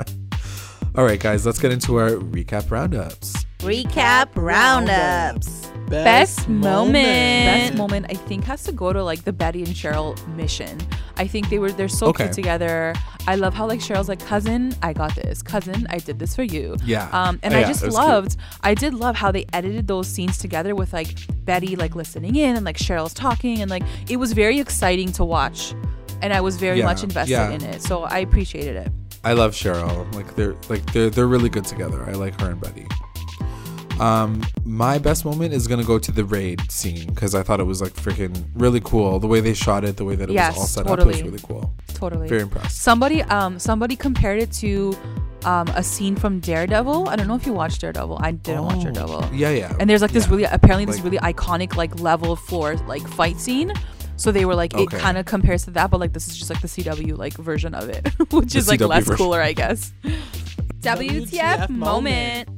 [SPEAKER 1] All right, guys, let's get into our recap roundups.
[SPEAKER 3] Recap roundups.
[SPEAKER 2] Best moment. Best moment I think has to go to like the Betty and Cheryl mission. I think they were they're so
[SPEAKER 1] Okay.
[SPEAKER 2] cute together. I love how like Cheryl's like cousin, I got this. Cousin, I did this for you.
[SPEAKER 1] Yeah.
[SPEAKER 2] Um and
[SPEAKER 1] Oh,
[SPEAKER 2] I
[SPEAKER 1] yeah,
[SPEAKER 2] just
[SPEAKER 1] it was cute.
[SPEAKER 2] loved I did love how they edited those scenes together with like Betty like listening in and like Cheryl's talking and like it was very exciting to watch. And I was very
[SPEAKER 1] Yeah,
[SPEAKER 2] much invested
[SPEAKER 1] yeah.
[SPEAKER 2] in it. So I appreciated it.
[SPEAKER 1] I love Cheryl. Like they're like they're they're really good together. I like her and Betty. Um, my best moment is gonna go to the raid scene because I thought it was like freaking really cool. The way they shot it, the way that it
[SPEAKER 2] Yes,
[SPEAKER 1] was all set
[SPEAKER 2] totally.
[SPEAKER 1] up was really cool.
[SPEAKER 2] Totally.
[SPEAKER 1] Very impressed.
[SPEAKER 2] Somebody um somebody compared it to um a scene from Daredevil. I don't know if you watched Daredevil. I didn't watch
[SPEAKER 1] Oh,
[SPEAKER 2] Daredevil.
[SPEAKER 1] Yeah, yeah.
[SPEAKER 2] And there's like this
[SPEAKER 1] Yeah.
[SPEAKER 2] really apparently this
[SPEAKER 1] Like-
[SPEAKER 2] really iconic like level floor like fight scene. So they were like
[SPEAKER 1] Okay.
[SPEAKER 2] it kind of compares to that, but like this is just like the CW like version of it, which
[SPEAKER 1] The
[SPEAKER 2] is like
[SPEAKER 1] CW
[SPEAKER 2] less
[SPEAKER 1] version.
[SPEAKER 2] cooler, I guess.
[SPEAKER 3] WTF
[SPEAKER 2] WTF
[SPEAKER 3] moment.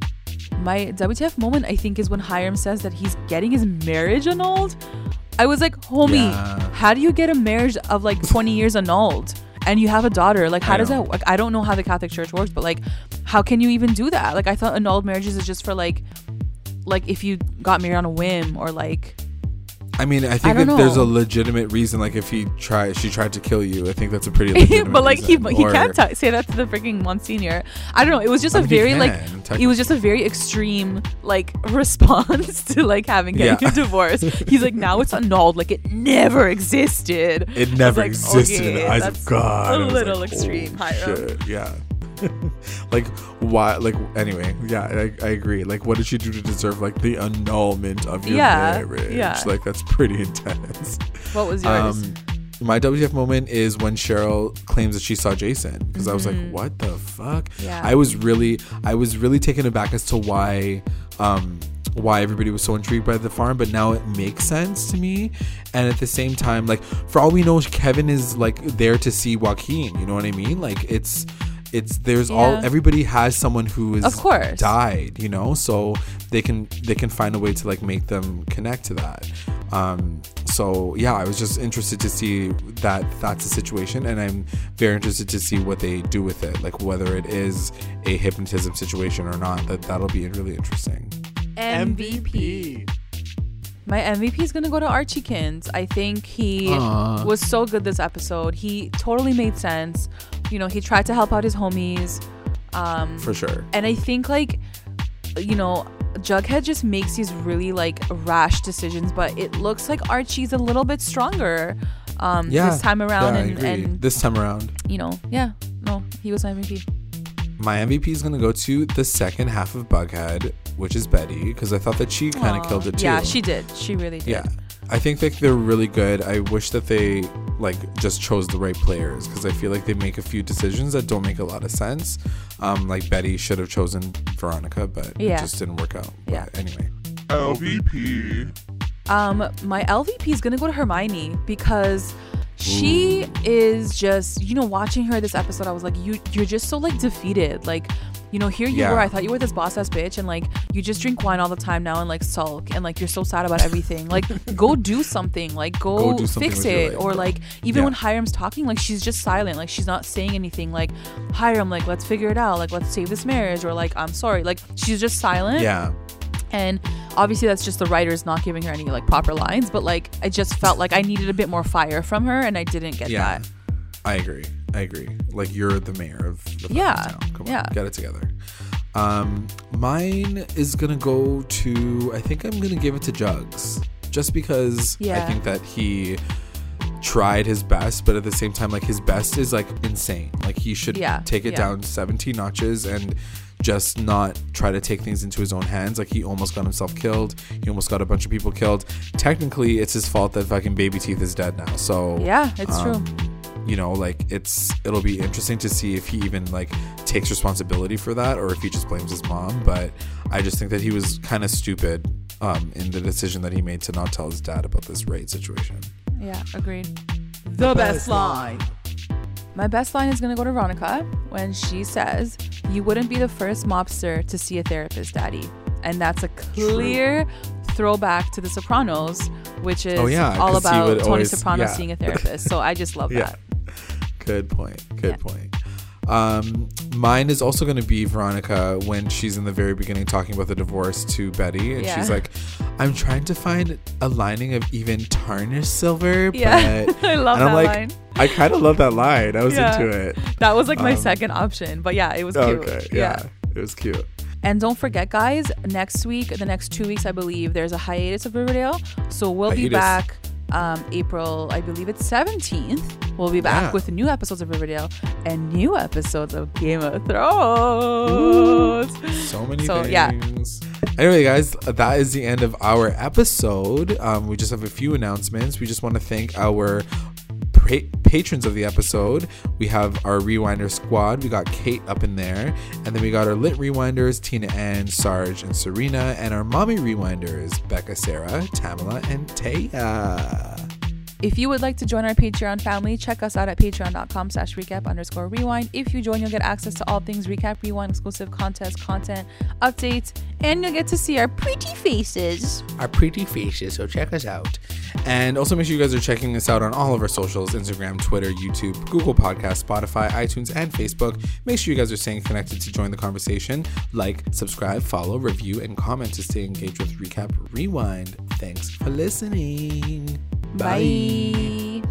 [SPEAKER 2] My WTF moment, I think, is when Hiram says that he's getting his marriage annulled. I was like, homie,
[SPEAKER 1] Yeah.
[SPEAKER 2] how do you get a marriage of like 20 years annulled? And you have a daughter. Like, how
[SPEAKER 1] I
[SPEAKER 2] does
[SPEAKER 1] know.
[SPEAKER 2] that work? I don't know how the Catholic Church works, but like, how can you even do that? Like, I thought annulled marriages is just for like, like if you got married on a whim or like,
[SPEAKER 1] I mean, I think
[SPEAKER 2] don't
[SPEAKER 1] if there's a legitimate reason, like if he try, she tried to kill you. I think that's a pretty. Legitimate
[SPEAKER 2] but like he
[SPEAKER 1] reason.
[SPEAKER 2] he
[SPEAKER 1] Or-
[SPEAKER 2] can't t- say that to the freaking Monsignor. I don't know. It was just
[SPEAKER 1] I
[SPEAKER 2] a
[SPEAKER 1] mean, he
[SPEAKER 2] very like it was just a very extreme like response to like having getting
[SPEAKER 1] Yeah.
[SPEAKER 2] a divorce. He's like now it's annulled, like it never existed.
[SPEAKER 1] It never
[SPEAKER 2] like,
[SPEAKER 1] existed in the eyes of God.
[SPEAKER 2] a
[SPEAKER 1] I
[SPEAKER 2] little
[SPEAKER 1] like,
[SPEAKER 2] extreme, Hiram.
[SPEAKER 1] shit, Yeah. like why? Like anyway, yeah, I, I agree. Like, what did she do to deserve like the annulment of your
[SPEAKER 2] Yeah,
[SPEAKER 1] marriage?
[SPEAKER 2] yeah.
[SPEAKER 1] Like that's pretty intense.
[SPEAKER 2] What was yours?
[SPEAKER 1] Um, my WTF moment is when Cheryl claims that she saw Jason because I was like, "What the fuck?"
[SPEAKER 2] Mm-hmm. Yeah.
[SPEAKER 1] I was really, I was really taken aback as to why, um, why everybody was so intrigued by the farm. But now it makes sense to me. And at the same time, like for all we know, Kevin is like there to see Joaquin. You know what I mean? Like it's. It's there's all everybody has someone who is
[SPEAKER 2] Of course.
[SPEAKER 1] died, you know, so they can they can find a way to like make them connect to that. Um, so yeah, I was just interested to see that that's the situation, and I'm very interested to see what they do with it, like whether it is a hypnotism situation or not. That that'll be really interesting.
[SPEAKER 2] MVP. My MVP is gonna go to Archiekins. I think he
[SPEAKER 1] Aw.
[SPEAKER 2] was so good this episode. He totally made sense. You know, he tried to help out his homies. Um,
[SPEAKER 1] For sure.
[SPEAKER 2] and I think like, you know, Jughead just makes these really like rash decisions, but it looks like Archie's a little bit stronger um,
[SPEAKER 1] Yeah.
[SPEAKER 2] this time around.
[SPEAKER 1] yeah,
[SPEAKER 2] and, and
[SPEAKER 1] this time around.
[SPEAKER 2] you know, yeah, no, he was my MVP.
[SPEAKER 1] My MVP is going to go to the second half of Bughead, which is Betty, because I thought that she kind of killed it too.
[SPEAKER 2] Yeah, she did. She really did.
[SPEAKER 1] Yeah. I think that they're really good. I wish that they like just chose the right players because I feel like they make a few decisions that don't make a lot of sense. Um, like Betty should have chosen Veronica, but
[SPEAKER 2] Yeah.
[SPEAKER 1] it just didn't work out. But
[SPEAKER 2] Yeah.
[SPEAKER 1] anyway.
[SPEAKER 4] LVP.
[SPEAKER 2] Um, my LVP is gonna go to Hermione because she is just, you know, watching her this episode, I was like, you, you're just so like defeated. Like, you know, here you
[SPEAKER 1] Yeah.
[SPEAKER 2] were. I thought you were this boss ass bitch, and like you just drink wine all the time now and like sulk, and like you're so sad about everything. Like, go do something. Like, go,
[SPEAKER 1] Go something
[SPEAKER 2] fix it, or like even
[SPEAKER 1] Yeah.
[SPEAKER 2] when Hiram's talking, like she's just silent. Like she's not saying anything. Like Hiram, like let's figure it out. Like let's save this marriage, or like I'm sorry. Like she's just silent
[SPEAKER 1] Yeah.
[SPEAKER 2] And obviously that's just the writers not giving her any like proper lines but like i just felt like i needed a bit more fire from her and i didn't get
[SPEAKER 1] Yeah.
[SPEAKER 2] that
[SPEAKER 1] I agree. I agree. Like you're the mayor of the
[SPEAKER 2] Yeah.
[SPEAKER 1] town. Come
[SPEAKER 2] Yeah.
[SPEAKER 1] get it together. Um, mine is gonna go to. I think I'm gonna give it to Jugs, just because I think that he tried his best, but at the same time, like his best is like insane. Like he should
[SPEAKER 2] Yeah,
[SPEAKER 1] take it
[SPEAKER 2] yeah.
[SPEAKER 1] down 17 notches and just not try to take things into his own hands. Like he almost got himself killed. He almost got a bunch of people killed. Technically, it's his fault that fucking Baby Teeth is dead now. So
[SPEAKER 2] yeah it's
[SPEAKER 1] um,
[SPEAKER 2] true
[SPEAKER 1] you know like it's it'll be interesting to see if he even like takes responsibility for that or if he just blames his mom but i just think that he was kind of stupid um in the decision that he made to not tell his dad about this raid situation
[SPEAKER 2] yeah agreed the best line my best line is gonna go to veronica when she says you wouldn't be the first mobster to see a therapist daddy. And that's a clear throwback to the sopranos which oh, is
[SPEAKER 1] Oh, yeah,
[SPEAKER 2] all about tony
[SPEAKER 1] always-
[SPEAKER 2] soprano
[SPEAKER 1] yeah.
[SPEAKER 2] seeing a therapist. So i just love
[SPEAKER 1] yeah.
[SPEAKER 2] that.
[SPEAKER 1] Good point. Good point um mine is also going to be veronica when she's in the very beginning talking about the divorce to betty and
[SPEAKER 2] Yeah.
[SPEAKER 1] she's like i'm trying to find a lining of even tarnished silver
[SPEAKER 2] Yeah,
[SPEAKER 1] but
[SPEAKER 2] I love that
[SPEAKER 1] like
[SPEAKER 2] line.
[SPEAKER 1] i kind of love that line i was
[SPEAKER 2] Yeah.
[SPEAKER 1] into it
[SPEAKER 2] That was like my
[SPEAKER 1] Um,
[SPEAKER 2] second option, but yeah, it was cute.
[SPEAKER 1] okay yeah it was cute
[SPEAKER 2] And don't forget, guys, next week, the next two weeks, I believe, there's a hiatus of Riverdale. So we'll be back um, April, I believe it's 17th. We'll be back
[SPEAKER 1] Yeah.
[SPEAKER 2] with new episodes of Riverdale and new episodes of Game of Thrones.
[SPEAKER 1] so many
[SPEAKER 2] So,
[SPEAKER 1] things.
[SPEAKER 2] yeah.
[SPEAKER 1] Anyway, guys, that is the end of our episode. Um, we just have a few announcements. We just want to thank our patrons of the episode. We have our Rewinder squad. We got Kate up in there. And then we got our Lit Rewinders, Tina Ann, Sarge, and Serena. And our Mommy Rewinders, Becca, Sarah, Tamala, and Taya.
[SPEAKER 2] If you would like to join our Patreon family, check us out at patreon.com slash recap underscore rewind. If you join, you'll get access to all things recap, rewind, exclusive contest, content, updates, and you'll get to see our pretty faces.
[SPEAKER 1] our pretty faces. So check us out. And also make sure you guys are checking us out on all of our socials Instagram, Twitter, YouTube, Google Podcast, Spotify, iTunes, and Facebook. Make sure you guys are staying connected to join the conversation. Like, subscribe, follow, review, and comment to stay engaged with Recap Rewind. Thanks for listening.
[SPEAKER 2] Bye.